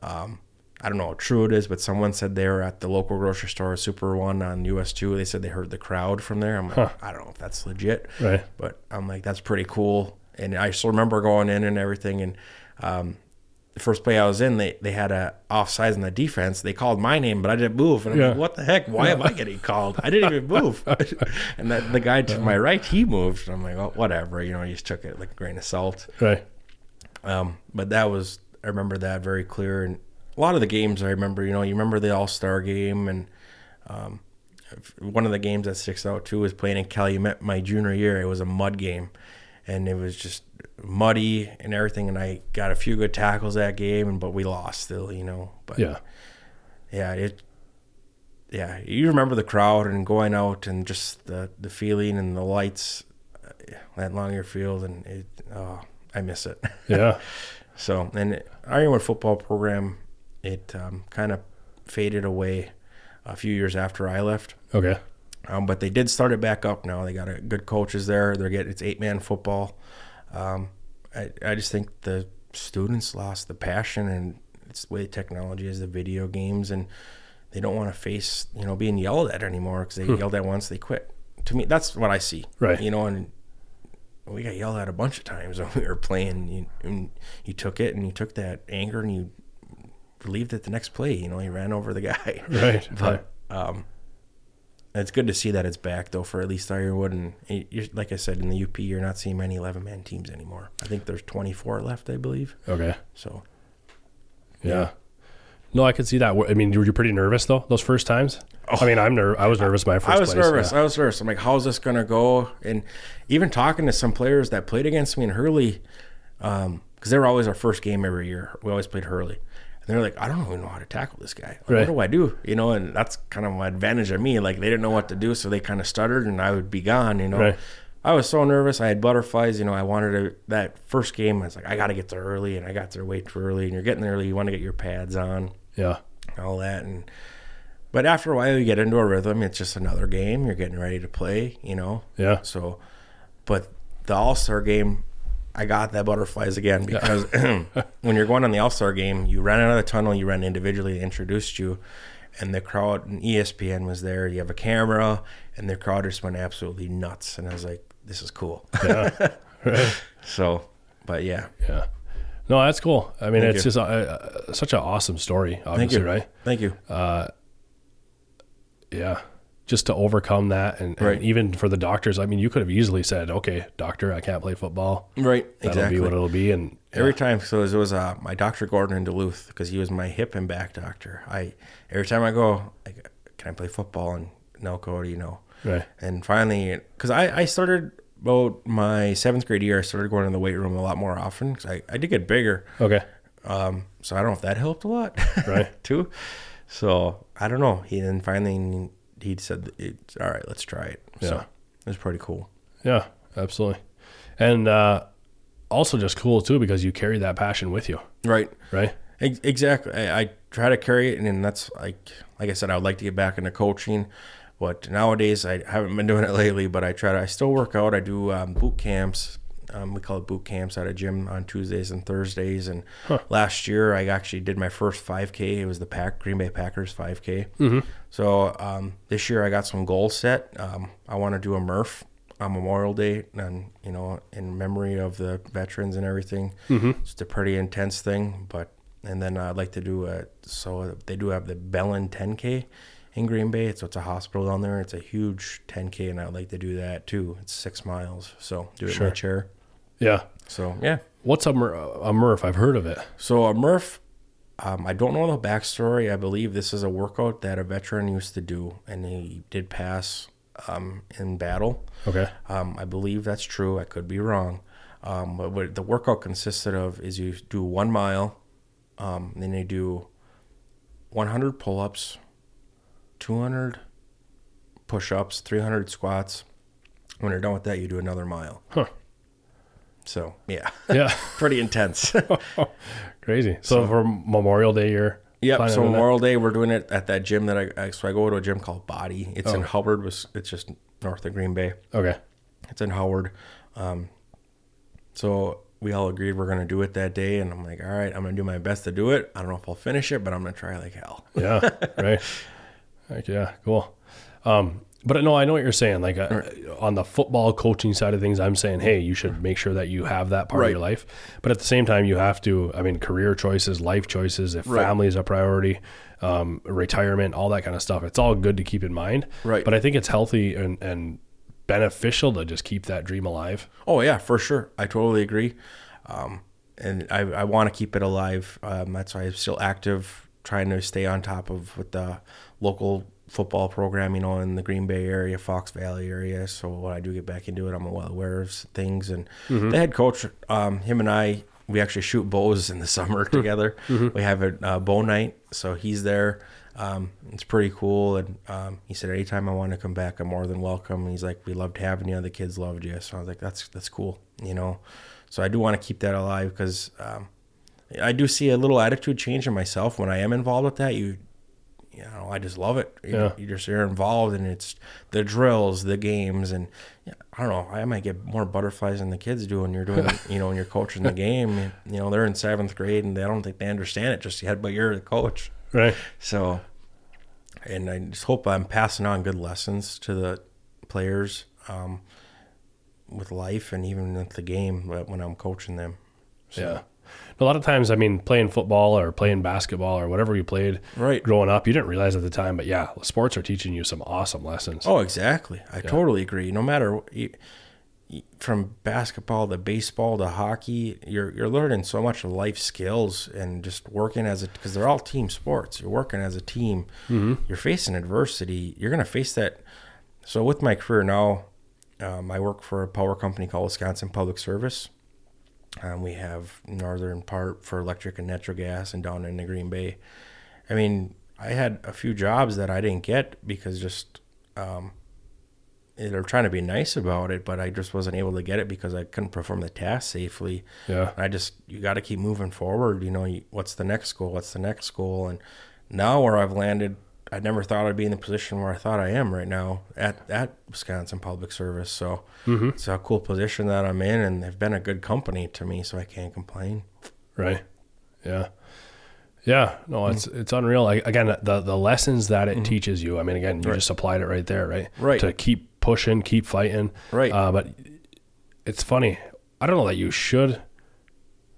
Um, I don't know how true it is, but someone said they were at the local grocery store, Super One on US two. They said they heard the crowd from there. I'm like, I don't know if that's legit, Right. but I'm like, that's pretty cool. And I still remember going in and everything. And um, the first play I was in, they, they had a offsides in the defense. They called my name, but I didn't move. And I'm Yeah. like, what the heck? Why am I getting called? I didn't even move. and that, the guy to my right, he moved. And I'm like, oh, whatever. You know, he just took it like a grain of salt. Right. Um, but that was I remember that very clear, and a lot of the games I remember. You know, you remember the All Star game, and um, one of the games that sticks out too was playing in Calumet my junior year. It was a mud game, and it was just muddy and everything. And I got a few good tackles that game, and but we lost still. You know, but Yeah. yeah, it yeah, you remember the crowd and going out and just the the feeling and the lights uh, at Longyear Field and it oh, I miss it. Yeah. So, and Ironwood football program, it um, kind of faded away a few years after I left. Okay. Um, but they did start it back up now. They got a good coaches there. They're getting it's eight man football. Um, I I just think the students lost the passion and it's the way technology is, the video games, and they don't want to face you know being yelled at anymore because they yelled at once they quit. To me, that's what I see. Right. You know, and we got yelled at a bunch of times when we were playing. You, and you took it and you took that anger and you relieved it the next play. You know, you ran over the guy. Right. But um, it's good to see that it's back though for at least Ironwood. And you're, like I said, in the UP, you're not seeing many 11 man teams anymore. I think there's 24 left, I believe. Okay. So Yeah. No, I could see that. I mean, were you pretty nervous though those first times? I mean, I'm ner- I was nervous my first. Oh. I was place, nervous. yeah. I was nervous. I'm like, how's this gonna go? And even talking to some players that played against me in Hurley, because they were always our first game every year. We always played Hurley. And they're like, I don't even know how to tackle this guy. Like, Right. What do I do? You know, and that's kind of my advantage of me. Like they didn't know what to do, so they kind of stuttered, and I would be gone. You know, Right. I was so nervous. I had butterflies. You know, I wanted to that first game. I was like, I got to get there early, and I got there way too early. And you're getting there early. You want to get your pads on Yeah. all that and but after a while you get into a rhythm it's just another game you're getting ready to play you know Yeah. so but the all-star game i got that butterflies again because when you're going on the all-star game you ran out of the tunnel you ran individually they introduced you and the crowd and espn was there you have a camera and the crowd just went absolutely nuts and i was like this is cool Yeah. right. so but yeah Yeah. No, that's cool. I mean, Thank it's you. just uh, uh, such an awesome story, thank obviously, you right? thank you Yeah. Just to overcome that, and, and even for the doctors, I mean, you could have easily said, "Okay, doctor, I can't play football. right That'll exactly be what it'll be." And Every time, so it was uh, my Dr. Gordon in Duluth because he was my hip and back doctor. I every time I go, like, can I play football? And no, Cody, you know. right, And finally, because I, I started about my seventh grade year, I started going to the weight room a lot more often because I, I did get bigger. okay, Um, so I don't know if that helped a lot, Right. too. So I don't know. He then finally he said, it's, "All right, let's try it." So Yeah. it was pretty cool. yeah, absolutely, and uh, also just cool too because you carry that passion with you, Right. right? Exactly. I, I try to carry it, and then that's like, like I said, I would like to get back into coaching, but nowadays I haven't been doing it lately. But I try to. I still work out. I do um, boot camps. Um, we call it boot camps at a gym on Tuesdays and Thursdays. And last year, I actually did my first 5K. It was the Pack Green Bay Packers 5K. Mm-hmm. So um, this year, I got some goals set. Um, I want to do a Murph on Memorial Day, and you know, in memory of the veterans and everything. Mm-hmm. It's a pretty intense thing, but and then I'd like to do a. So they do have the Bellin 10K in Green Bay. So it's a hospital down there. It's a huge 10K, and I'd like to do that too. It's six miles, so do it in Sure. my chair. Yeah. So yeah. What's a, Mur- a Murph? I've heard of it. So a Murph, um, I don't know the backstory. I believe this is a workout that a veteran used to do, and he did pass um, in battle. Okay. Um, I believe that's true. I could be wrong. Um, but what the workout consisted of is you do one mile, um, then you do 100 pull-ups, 200 push-ups, 300 squats. When you're done with that, you do another mile. Huh. So yeah, Yeah. pretty intense. Crazy. So, for Memorial Day, you're Yep. So? Memorial Day, we're doing it at that gym that I, I so I go to a gym called Body. It's in Oh. Hubbard. Was it's just north of Green Bay. Okay. It's in Howard. Um, so we all agreed we're gonna do it that day, and I'm like, all right, I'm gonna do my best to do it. I don't know if I'll finish it, but I'm gonna try like hell. Yeah. right. Heck yeah. Cool. Um, but no, I know what you're saying. Like uh, on the football coaching side of things, I'm saying, hey, you should make sure that you have that part Right. of your life. But at the same time, you have to. I mean, career choices, life choices. If Right. family is a priority, um, retirement, all that kind of stuff. It's all good to keep in mind. Right. But I think it's healthy and and beneficial to just keep that dream alive. Oh yeah, for sure. I totally agree. Um, and I, I want to keep it alive. Um, that's why I'm still active, trying to stay on top of with the local football program, you know, in the Green Bay area, Fox Valley area. So when I do get back into it, I'm well aware of things. And the head coach, um, him and I, we actually shoot bows in the summer together. We have a uh, bow night, so he's there. um, it's pretty cool. And um, he said, anytime I want to come back, I'm more than welcome. And he's like, we loved having you. The kids loved you. So I was like, that's that's cool, you know. So I do want to keep that alive because um, I do see a little attitude change in myself when I am involved with that. You, you know, I just love it. You, Yeah. you just you're involved, and it's the drills, the games, and yeah, I don't know. I might get more butterflies than the kids do when you're doing, you know, when you're coaching the game. You know, they're in seventh grade, and they don't think they understand it just yet, but you're the coach. Right. So, and I just hope I'm passing on good lessons to the players um, with life and even with the game when I'm coaching them. So, Yeah. A lot of times, I mean, playing football or playing basketball or whatever you played Right. growing up, you didn't realize at the time, but yeah, sports are teaching you some awesome lessons. Oh, exactly. I totally agree. No matter from basketball to baseball to hockey, you're you're learning so much life skills and just working as a because they're all team sports. You're working as a team. You're facing adversity. You're gonna face that. So with my career now, um, I work for a power company called Wisconsin Public Service. Um, we have northern part for electric and natural gas, and down in the Green Bay. I mean, I had a few jobs that I didn't get because just um, they're trying to be nice about it, but I just wasn't able to get it because I couldn't perform the task safely. Yeah. I just you got to keep moving forward. You know, you, what's the next goal? What's the next goal? And now where I've landed, I never thought I'd be in the position where I thought I am right now at at Wisconsin Public Service. So mm-hmm. it's a cool position that I'm in, and they've been a good company to me, so I can't complain. Right. Yeah. Yeah. No, mm-hmm. it's it's unreal. Like again, the the lessons that it mm-hmm. teaches you. I mean, again, you just applied it right there, right? Right. To keep pushing, keep fighting. Right. Uh, but it's funny. I don't know that you should.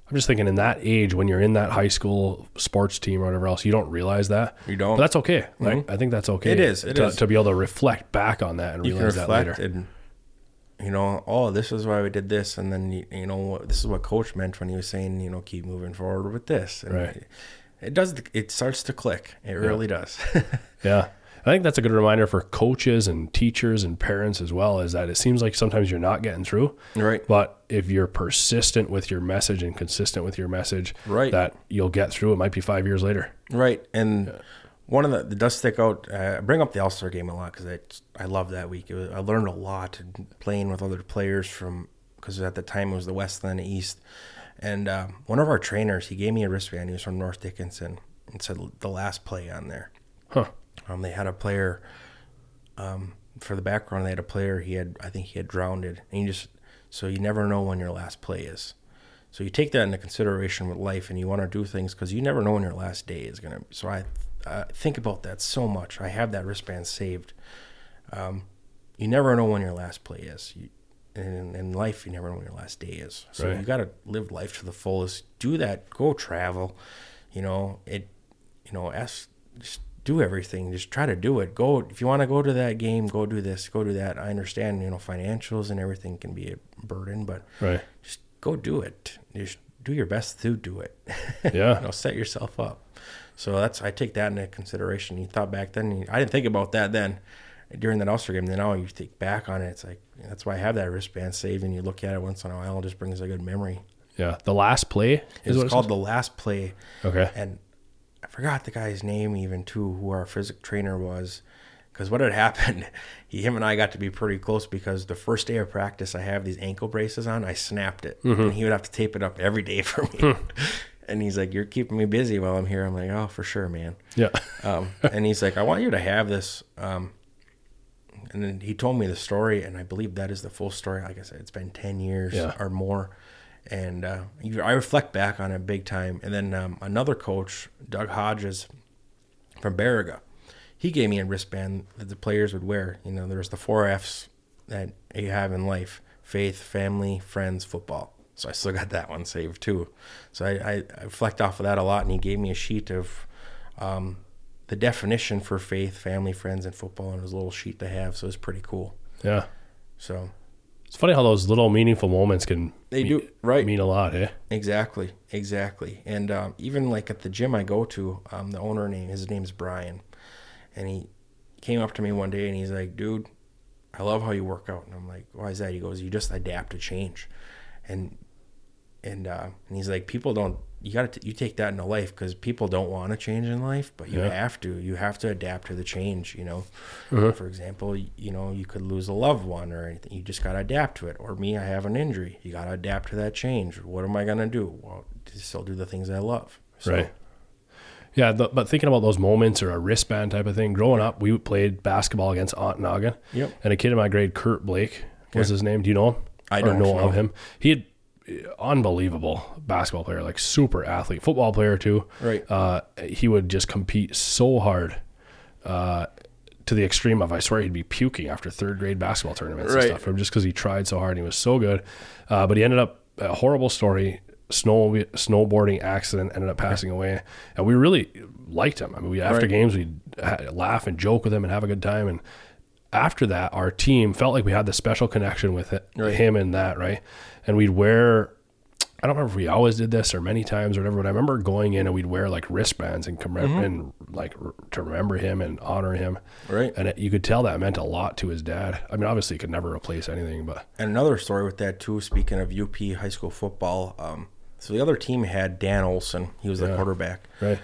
I'm just thinking in that age when you're in that high school sports team or whatever else, you don't realize that. You don't. But that's okay. Like mm-hmm. I think that's okay. It is, it to, is. to be able to reflect back on that and you realize that later. and you know oh this is why we did this and then you, you know this is what coach meant when he was saying you know keep moving forward with this and Right. it, it does it starts to click it really does Yeah. I think that's a good reminder for coaches and teachers and parents as well is that it seems like sometimes you're not getting through. right But if you're persistent with your message and consistent with your message, Right. that you'll get through. It might be five years later. right and one of the that does stick out uh, I bring up the all-star game a lot because I, I love that week it was, i learned a lot playing with other players from because at the time it was the west and the east and um, one of our trainers he gave me a wristband he was from north dickinson and said the last play on there Huh. Um, they had a player um, for the background. They had a player. He had, I think, he had drowned, and you just so you never know when your last play is. So you take that into consideration with life, and you want to do things because you never know when your last day is gonna. So I, I think about that so much. I have that wristband saved. Um, you never know when your last play is. You, in, in life, you never know when your last day is. So Right. you got to live life to the fullest. Do that. Go travel. You know it. You know, ask. Just do everything. Just try to do it. Go if you want to go to that game. Go do this. Go do that. I understand. You know, financials and everything can be a burden, but Right. just go do it. Just do your best to do it. Yeah. you know, set yourself up. So that's I take that into consideration. You thought back then, you- I didn't think about that then during that All-Star game. Then now you think back on it, it's like that's why I have that wristband saved, and you look at it once in a while, it just brings a good memory. Yeah. The last play is It's it called the last play, Okay. and I forgot the guy's name even too, who our physical trainer was. Because what had happened, he, him and I got to be pretty close because the first day of practice, I have these ankle braces on. I snapped it, and he would have to tape it up every day for me. and he's like, "You're keeping me busy while I'm here." I'm like, "Oh, for sure, man." Yeah. Um, and he's like, "I want you to have this." Um, and then he told me the story, and I believe that is the full story. Like I said, it's been ten years Yeah. or more, and uh, you- I reflect back on it big time. And then um, another coach, Doug Hodges from Baraga, he gave me a wristband that the players would wear. You know, there's the four F's that you have in life: faith, family, friends, football. So I still got that one saved too. So I, I, I reflect off of that a lot, and he gave me a sheet of um, the definition for faith, family, friends, and football, and it was a little sheet to have. So it's pretty cool. Yeah. So It's funny how those little meaningful moments can they mean, do right. mean a lot, eh? Exactly, exactly. And um, even like at the gym I go to, um, the owner name his name's Brian, and he came up to me one day and he's like, "Dude, I love how you work out." And I'm like, "Why is that?" He goes, "You just adapt to change," and and uh, and he's like, people don't. You got to you take that into life because people don't want to change in life, but you Yeah. have to. You have to adapt to the change. You know, Uh-huh. for example, you know you could lose a loved one or anything. You just got to adapt to it. Or me, I have an injury. You got to adapt to that change. What am I gonna do? Well, still do the things I love. So, Right. Yeah, but thinking about those moments or a wristband type of thing. Growing up, we played basketball against Ontonagon. Yep. And a kid in my grade, Kurt Blake, was his name. Do you know him? I Or don't know of him. He had unbelievable basketball player, like super athlete, football player too. Right. Uh, he would just compete so hard. Uh, to the extreme of, I swear he'd be puking after third grade basketball tournaments Right. and stuff just because he tried so hard and he was so good. Uh, but he ended up a horrible story. Snow snowboarding accident ended up passing away, and we really liked him. I mean, we after Right. games we'd ha- laugh and joke with him and have a good time. And after that, our team felt like we had this special connection with it, Right. him and that right. And we'd wear. I don't remember if we always did this or many times or whatever, but I remember going in and we'd wear like wristbands and, commem- Mm-hmm. and like r- to remember him and honor him. Right. And it, you could tell that meant a lot to his dad. I mean, obviously, he could never replace anything, but And another story with that too. Speaking of UP high school football, um, so the other team had Dan Olson. He was the Yeah. quarterback. right.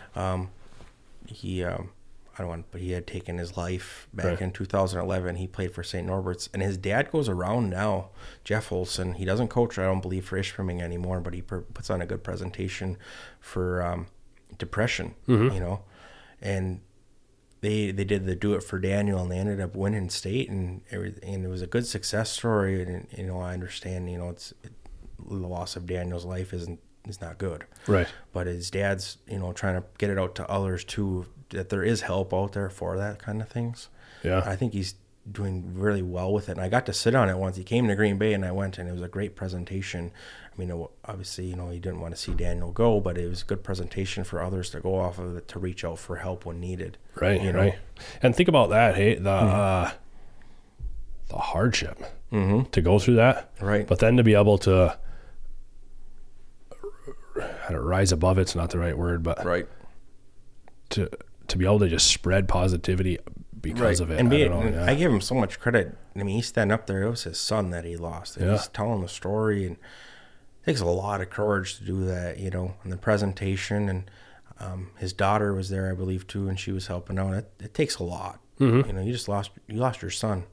He, um, I don't want, but he had taken his life back Right. in 2011. He played for St. Norbert's, and his dad goes around now. Jeff Olson. He doesn't coach, I don't believe, for Ishpeming anymore, but he per- puts on a good presentation for um, depression. You know, and they they did the do it for Daniel and they ended up winning state and everything and it was a good success story and you know I understand you know it's it, the loss of Daniel's life isn't is not good Right. but his dad's you know trying to get it out to others too that there is help out there for that kind of things Yeah. I think he's doing really well with it and I got to sit on it once he came to Green Bay and I went and it was a great presentation I mean obviously you know he didn't want to see Daniel go but it was a good presentation for others to go off of it to reach out for help when needed Right. you know? Right. And think about that. Hey, the uh, the hardship to go through that, Right. But then to be able to how to rise above it's not the right word, but right to to be able to just spread positivity because of it. And be, I, don't know, and yeah. I give him so much credit. I mean, he's standing up there. It was his son that he lost. And Yeah. He's telling the story, and it takes a lot of courage to do that, you know, and the presentation. And um, his daughter was there, I believe, too, and she was helping out. It, it takes a lot. Mm-hmm. You know, you just lost you lost your son,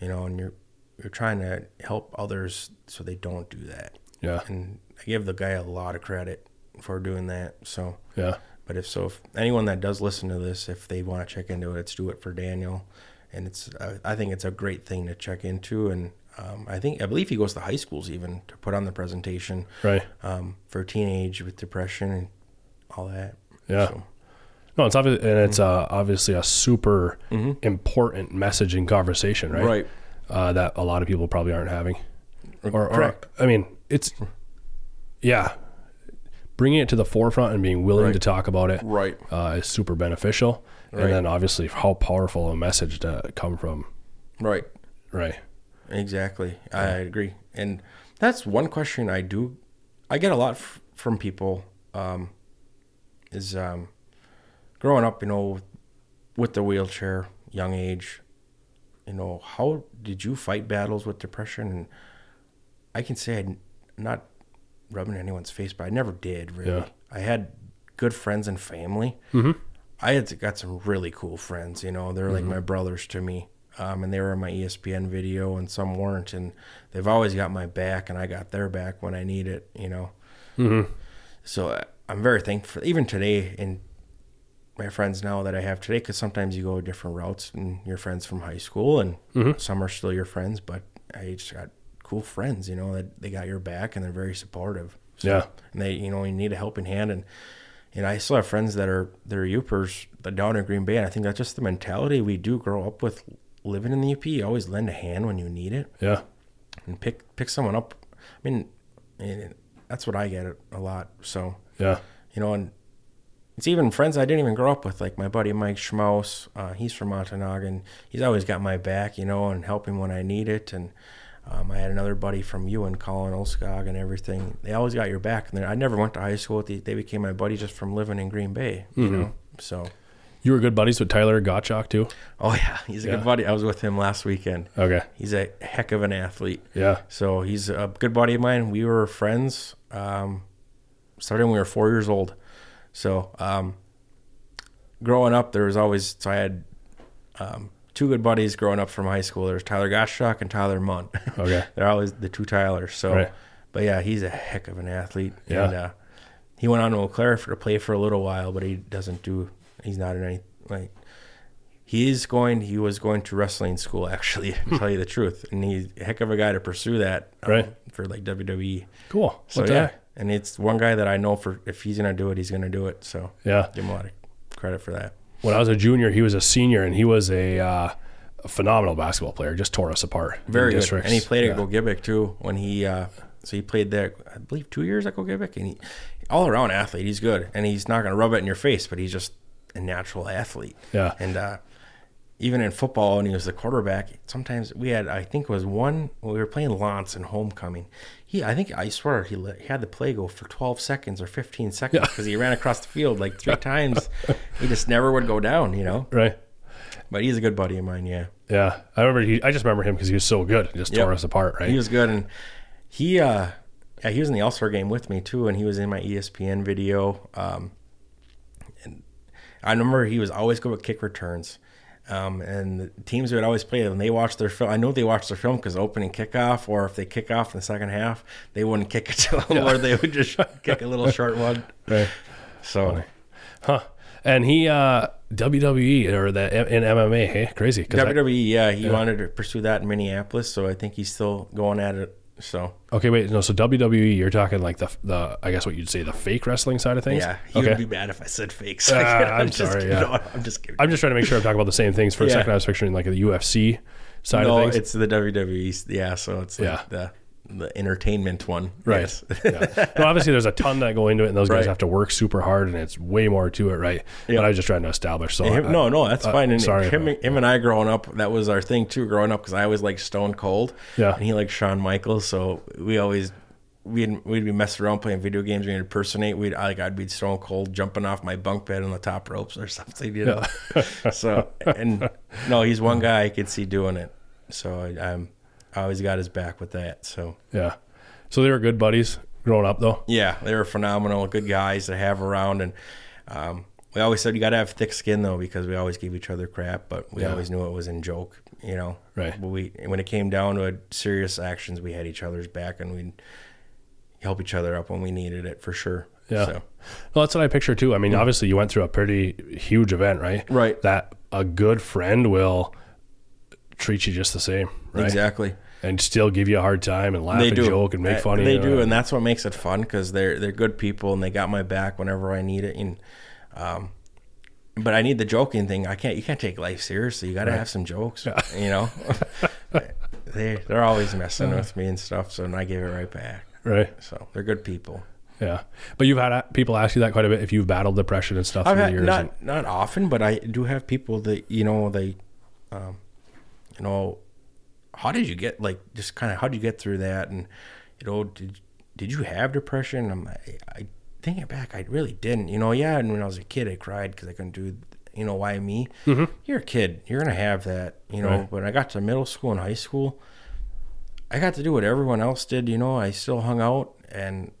you know, and you're you're trying to help others so they don't do that. yeah, And I give the guy a lot of credit for doing that. So. yeah, But if so, if anyone that does listen to this, if they want to check into it, it's do it for Daniel, and it's I, I think it's a great thing to check into, and um, I think I believe he goes to high schools even to put on the presentation right. um, for teenage with depression and all that. Yeah. So, No, it's obvious, and it's uh, obviously a super important message in conversation, right? Right. Uh, that a lot of people probably aren't having. Or, or Correct. I mean, it's yeah, bringing it to the forefront and being willing Right. to talk about it Right. uh, is super beneficial. Right. And then obviously, how powerful a message to come from, Right. right? Exactly. I agree. And that's one question I do. I get a lot f- from people. Um, is um, growing up, you know, with the wheelchair, young age. You know, how did you fight battles with depression? And I can say I'm not rubbing anyone's face, but I never did really. Yeah. I had good friends and family. Mm-hmm. I had got some really cool friends. You know, they're like my brothers to me. Um, and they were in my ESPN video, and some weren't. And they've always got my back, and I got their back when I need it. You know. Mm-hmm. So I- I'm very thankful. Even today, in my friends now that I have today, because sometimes you go different routes, and your friends from high school, and some are still your friends. But I just got cool friends. You know that they got your back, and they're very supportive. So, Yeah. and they, you know, you need a helping hand, and and I still have friends that are that are Upers down in Green Bay, and I think that's just the mentality we do grow up with. Living in the UP, you always lend a hand when you need it, Yeah. and pick pick someone up. I mean, that's what I get a lot. So Yeah. you know, and it's even friends I didn't even grow up with, like my buddy Mike Schmaus. Uh, he's from Ontonagon. He's always got my back, you know, and helping when I need it. And um, I had another buddy from Ewen, Colin Olskog, and everything. They always got your back. And I never went to high school. They, they became my buddy just from living in Green Bay, you know. So You were good buddies with Tyler Gottschalk too. Oh yeah, he's a Yeah. good buddy. I was with him last weekend. Okay. He's a heck of an athlete. Yeah. So he's a good buddy of mine. We were friends um, starting when we were four years old. So um, growing up, there was always so I had um, two good buddies growing up from high school. There's Tyler Gottschalk and Tyler Munt. Okay. They're always the two Tylers. So, Right. but yeah, he's a heck of an athlete. Yeah. And uh, he went on to Eau Claire for to play for a little while, but he doesn't do. He's not in any like. He is going. He was going to wrestling school actually. To tell you the truth, and he's a heck of a guy to pursue that. um, Right. For like WWE. Cool. So What yeah, heck? and it's one guy that I know for if he's gonna do it, he's gonna do it. So Yeah. give him a lot of credit for that. When I was a junior, he was a senior, and he was a, uh, a phenomenal basketball player. Just tore us apart. Very good. districts. And he played yeah. at Gogebic too when he uh so he played there I believe two years at Gogebic and he all around athlete, he's good. And he's not gonna rub it in your face, but he's just a natural athlete. Yeah. And uh even in football when he was the quarterback, sometimes we had I think it was one when we were playing Lance in homecoming. He I think I swear he, let, he had the play go for 12 seconds or 15 seconds because he ran across the field like three times. He just never would go down, you know. Right. But he's a good buddy of mine, yeah. Yeah. I remember. He, I just remember him because he was so good. He just Yep. tore us apart. Right. He was good, and he uh, yeah, he was in the All Star game with me too, and he was in my ESPN video. Um, and I remember he was always good with kick returns. Um, and the teams would always play, and they watched their film. I know they watched their film because opening kickoff, or if they kick off in the second half, they wouldn't kick it to him, or they would just kick a little short one. right. So Huh. And he uh WWE or the in MMA. Hey, crazy. 'Cause I- WWE, yeah, he wanted to pursue that in Minneapolis, so I think he's still going at it. So okay, wait. No. So WWE, you're talking like the the I guess what you'd say the fake wrestling side of things. yeah, he Okay. be mad if I said fakes. Ah, I'm just sorry, kidding. yeah. No, I'm just kidding. I'm just trying to make sure I'm talking about the same things. For a second, I was picturing like the UFC side no, of things. it's the WWE. Yeah, so it's like Yeah. the the entertainment one. Right. Yes. yeah. No, obviously there's a ton that go into it, and those guys Right. have to work super hard, and it's way more to it, right? Yeah. But I was just trying to establish. So Him- I- no, no, that's uh, fine. And sorry him, him and I growing up, that was our thing too. Growing up, because I always liked Stone Cold. Yeah. and he liked Shawn Michaels, so we always. We'd, we'd be messing around playing video games. We'd impersonate. We'd like I'd be Stone Cold jumping off my bunk bed on the top ropes or something, you know. so and no, he's one guy I could see doing it. So I, I'm I always got his back with that. So yeah. So they were good buddies growing up, though. Yeah, they were phenomenal, good guys to have around, and um, we always said you got to have thick skin though because we always gave each other crap, but we Yeah. always knew it was in joke, you know. Right. But we when it came down to serious actions, we had each other's back, and we'd help each other up when we needed it for sure. Yeah. So, Well, that's what I picture too. I mean, obviously you went through a pretty huge event, right? Right. That a good friend will treat you just the same, right? Exactly. And still give you a hard time and laugh They and do joke and make Uh, fun of you. They do, and that's what makes it fun because they're they're good people and they got my back whenever I need it. And um, but I need the joking thing. I can't. You can't take life seriously. You got to have some jokes. You know, they they're always messing with me and stuff. So and I give it right back. right. So they're good people. Yeah. But you've had uh, people ask you that quite a bit if you've battled depression and stuff I've had years. not and- not often, but I do have people that you know they, um, you know, how did you get like just kind of how did you get through that and you know did did you have depression? I'm I, I thinking back, I really didn't. You know, yeah, and when I was a kid, I cried because I couldn't do. You know why me? You're a kid. You're gonna have that. You know. Mm-hmm. Right. When I got to middle school and high school, I got to do what everyone else did. You know, I still hung out and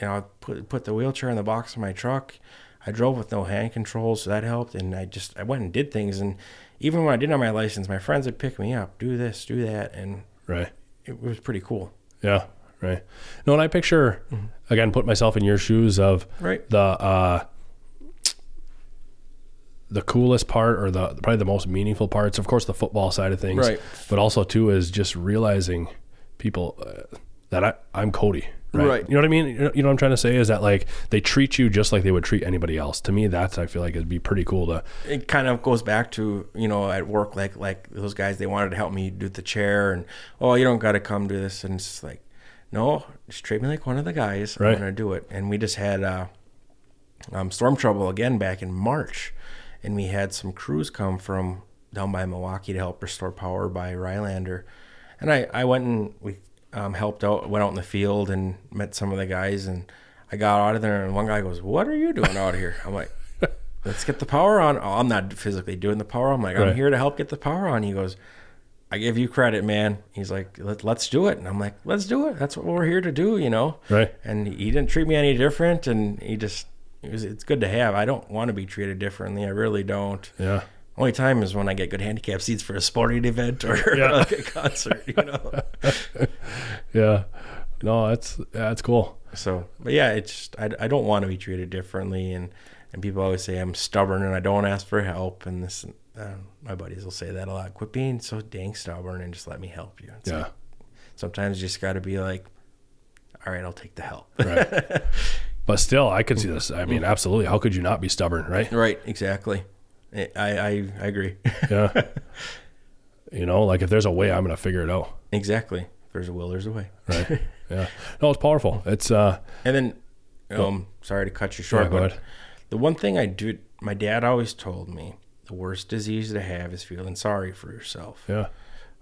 you know, I put put the wheelchair in the box of my truck. I drove with no hand controls, so that helped. And I just I went and did things. And even when I didn't have my license, my friends would pick me up, do this, do that, and right. it was pretty cool. Yeah. Right. No, and I picture again, put myself in your shoes of Right. the uh the coolest part or the probably the most meaningful parts of course the football side of things Right. but also too is just realizing people uh, that I, i'm cody right? Right. you know what i mean? You know, you know what i'm trying to say is that like they treat you just like they would treat anybody else. To me that's i feel like it'd be pretty cool to It kind of goes back to you know at work like like those guys they wanted to help me do the chair and oh you don't got to come do this. And it's like no just treat me like one of the guys. Right. I'm gonna do it. And we just had uh, um, storm trouble again back in March. And we had some crews come from down by Milwaukee to help restore power by Rhinelander. And I I went and we um, helped out went out in the field and met some of the guys and I got out of there and one guy goes what are you doing out here I'm like let's get the power on. Oh, I'm not physically doing the power. I'm like, I'm Right. here to help get the power on. He goes, I give you credit, man. He's like, Let, let's do it. And I'm like, let's do it. That's what we're here to do, you know? Right. And he didn't treat me any different. And he just, it was, it's good to have. I don't want to be treated differently. I really don't. Yeah. Only time is when I get good handicap seats for a sporting event or Yeah. like a concert, you know? Yeah. No, that's that's cool. So, but yeah, it's just, I, I don't want to be treated differently, and and people always say I'm stubborn and I don't ask for help, and this uh, my buddies will say that a lot. Quit being so dang stubborn and just let me help you. It's Yeah. like, sometimes you just got to be like, all right, I'll take the help. Right. but still, I could see this. I mean, absolutely. How could you not be stubborn, right? right, exactly. I, I I agree. Yeah. you know, like if there's a way, I'm going to figure it out. exactly. If there's a will, there's a way. Right. yeah. No, it's powerful. It's, uh, And then, um, sorry to cut you short, Yeah, go but ahead. the one thing I do, my dad always told me, the worst disease to have is feeling sorry for yourself. yeah.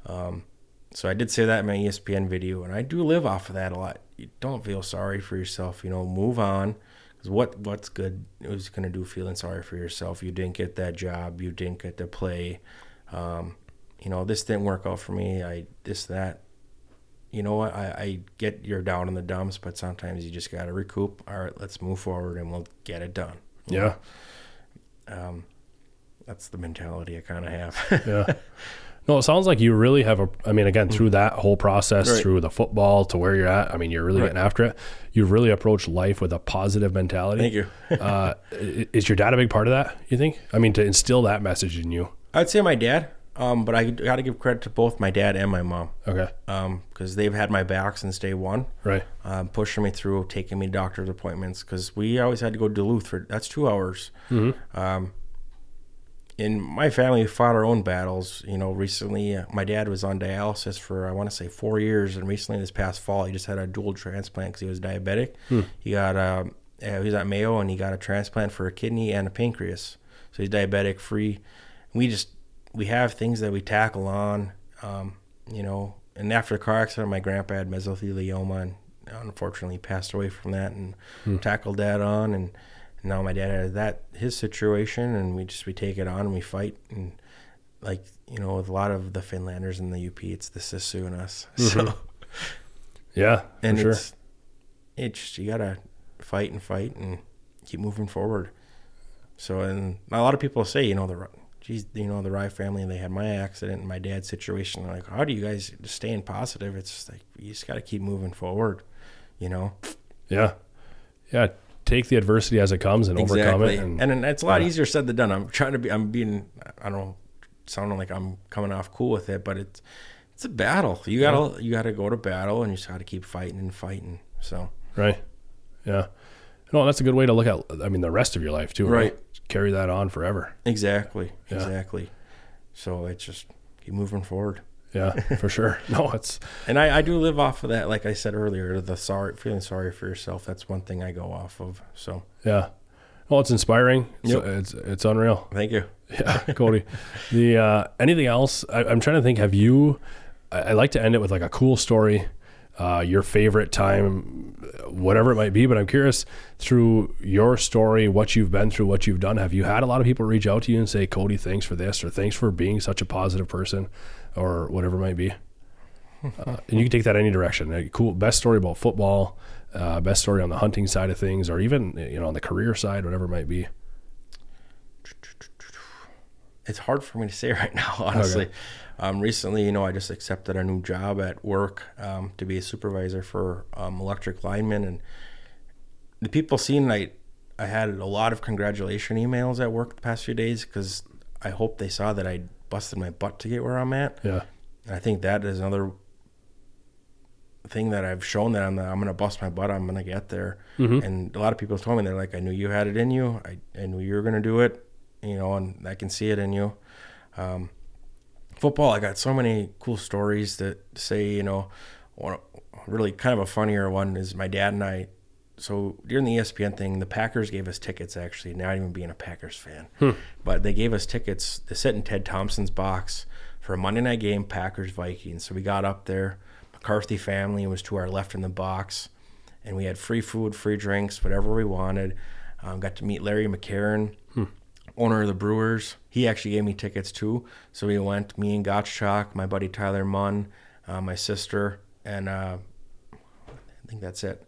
Um, so I did say that in my ESPN video, and I do live off of that a lot. You don't feel sorry for yourself, you know. Move on, because what what's good is going to do feeling sorry for yourself. You didn't get that job, you didn't get to play. Um, you know, this didn't work out for me. I this that. You know what? I, I get you're down in the dumps, but sometimes you just got to recoup. All right, let's move forward, and we'll get it done. Yeah. Um, That's the mentality I kind of have. Yeah. No, it sounds like you really have a. I mean, again, through that whole process, Right. through the football to where you're at. I mean, you're really Right. getting after it. You've really approached life with a positive mentality. Thank you. uh, is your dad a big part of that? You think? I mean, to instill that message in you. I'd say my dad, um, but I got to give credit to both my dad and my mom. Okay. because they've had my back since day one, Right. um, pushing me through, taking me to doctor's appointments. Because we always had to go to Duluth for that's two hours. Um, in my family, we fought our own battles. You know, recently uh, my dad was on dialysis for I want to say four years, and recently this past fall he just had a dual transplant because he was diabetic. He got um, uh, he was at Mayo and he got a transplant for a kidney and a pancreas, so he's diabetic free. We just we have things that we tackle on, um, you know. And after the car accident, my grandpa had mesothelioma and unfortunately passed away from that, and tackled that on and now my dad had that his situation and we just we take it on and we fight and like you know with a lot of the Finlanders in the UP it's the Sisu and us so Yeah. and for sure. it's it's you gotta fight and fight and keep moving forward so and a lot of people say you know the geez you know the Rye family they had my accident and my dad's situation like how do you guys staying positive it's just like you just gotta keep moving forward you know Yeah. Yeah. Take the adversity as it comes and overcome it. And, And, and it's a lot yeah. easier said than done. I'm trying to be. I'm being. I don't know, sounding like I'm coming off cool with it, but it's it's a battle. You gotta you gotta go to battle, and you just gotta keep fighting and fighting. So right. Yeah. No, that's a good way to look at. I mean, the rest of your life too. Right. Right. Carry that on forever. exactly, Yeah. exactly. So it's just keep moving forward. Yeah, for sure. No, it's And I, I do live off of that, like I said earlier, the sorry feeling sorry for yourself. That's one thing I go off of. So yeah. Well, it's inspiring. It's, Yep. it's it's unreal. thank you. Yeah, Cody. The uh, anything else? I, I'm trying to think. Have you? I, I like to end it with like a cool story, uh, your favorite time, whatever it might be. But I'm curious through your story, what you've been through, what you've done. Have you had a lot of people reach out to you and say, "Cody, thanks for this," or "Thanks for being such a positive person," or whatever it might be? Uh, and you can take that any direction. A cool best story about football, uh, best story on the hunting side of things, or even you know on the career side, whatever it might be. it's hard for me to say right now, honestly. Um, recently, you know, I just accepted a new job at work um, to be a supervisor for um, electric linemen, and the people seen I, I had a lot of congratulation emails at work the past few days because I hope they saw that I busted my butt to get where I'm at, Yeah, and I think that is another thing that I've shown that I'm I'm gonna bust my butt. I'm gonna get there, and a lot of people told me they're like, I knew you had it in you. I, I knew you were gonna do it, you know, and I can see it in you. Um, football, I got so many cool stories that say, you know, one really kind of a funnier one is my dad and I. So during the ESPN thing, the Packers gave us tickets. Actually, not even being a Packers fan, but they gave us tickets to sit in Ted Thompson's box for a Monday night game, Packers Vikings. So we got up there. McCarthy family was to our left in the box, and we had free food, free drinks, whatever we wanted. Um, got to meet Larry McCarren. Owner of the Brewers. He actually gave me tickets too. So we went, me and Gottschalk, my buddy Tyler Munn, uh, my sister, and uh, I think that's it.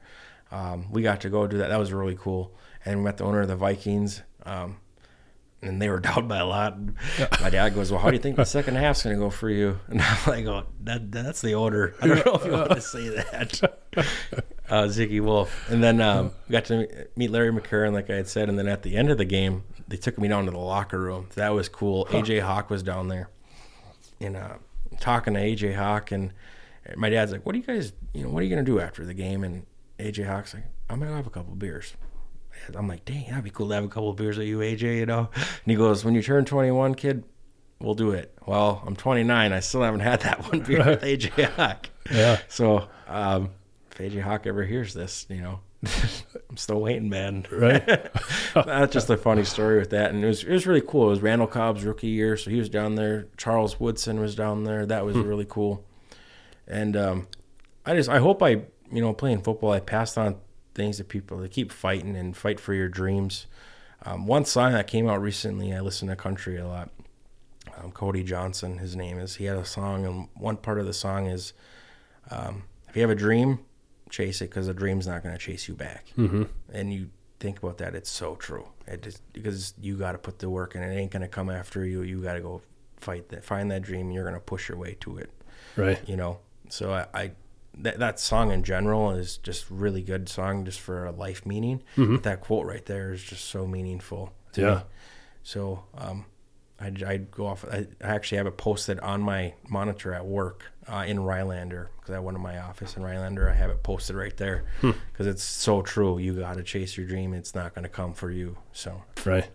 Um, we got to go do that. That was really cool. And we met the owner of the Vikings. Um, and they were down by a lot. And my dad goes, "Well, how do you think the second half's going to go for you?" And I'm like, "Oh, that, that's the order." I don't know if you want to say that." uh, Zygi Wilf, and then um, we got to meet Larry McCarren, like I had said, and then at the end of the game, they took me down to the locker room. That was cool. AJ Hawk was down there, and uh, talking to AJ Hawk, and my dad's like, "What do you guys, you know, what are you going to do after the game?" And AJ Hawk's like, "I'm going to have a couple beers." I'm like, dang, that'd be cool to have a couple of beers with you, AJ, you know? And he goes, when you turn 21, kid, we'll do it. Well, I'm 29. I still haven't had that one beer with AJ Hawk. Yeah. So, um, if AJ Hawk ever hears this, you know, I'm still waiting, man. Right. That's just a funny story with that. And it was, it was really cool. It was Randall Cobb's rookie year. So he was down there. Charles Woodson was down there. That was really cool. And, um, I just, I hope I, you know, playing football, I passed on things to people to keep fighting and fight for your dreams. Um, one song that came out recently, I listen to country a lot. Um, Cody Johnson, his name is. He had a song, and one part of the song is, um, "If you have a dream, chase it, because the dream's not going to chase you back." Mm-hmm. And you think about that, it's so true. It just, because you got to put the work in. It ain't going to come after you. You got to go fight that, find that dream. And you're going to push your way to it. Right. You know. So I, I that, that song in general is just really good song just for a life meaning. But that quote right there is just so meaningful to Yeah. me. So um, I'd, I'd go off. I, I actually have it posted on my monitor at work uh, in Rhinelander because I went to my office in Rhinelander. I have it posted right there because it's so true. You got to chase your dream. It's not going to come for you. So Right.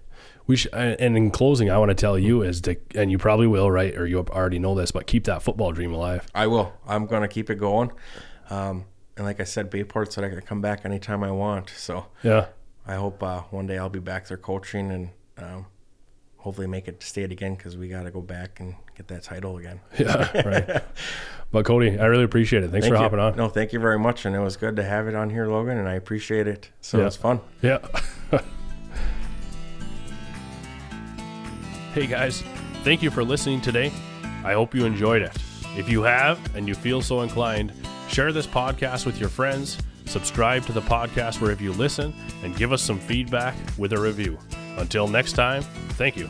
We should, and in closing, I want to tell you is to, and you probably will, right? Or you already know this, but keep that football dream alive. I will. I'm going to keep it going. Um, and like I said, Bayport said I can come back anytime I want. So Yeah. I hope uh, one day I'll be back there coaching and um, hopefully make it state again because we got to go back and get that title again. Yeah. Right. but Cody, I really appreciate it. Thanks Thank for you. hopping on. No, thank you very much, and it was good to have it on here, Logan, and I appreciate it. So Yeah. it was fun. Yeah. hey guys, thank you for listening today. I hope you enjoyed it. If you have and you feel so inclined, share this podcast with your friends, subscribe to the podcast wherever you listen, and give us some feedback with a review. Until next time, thank you.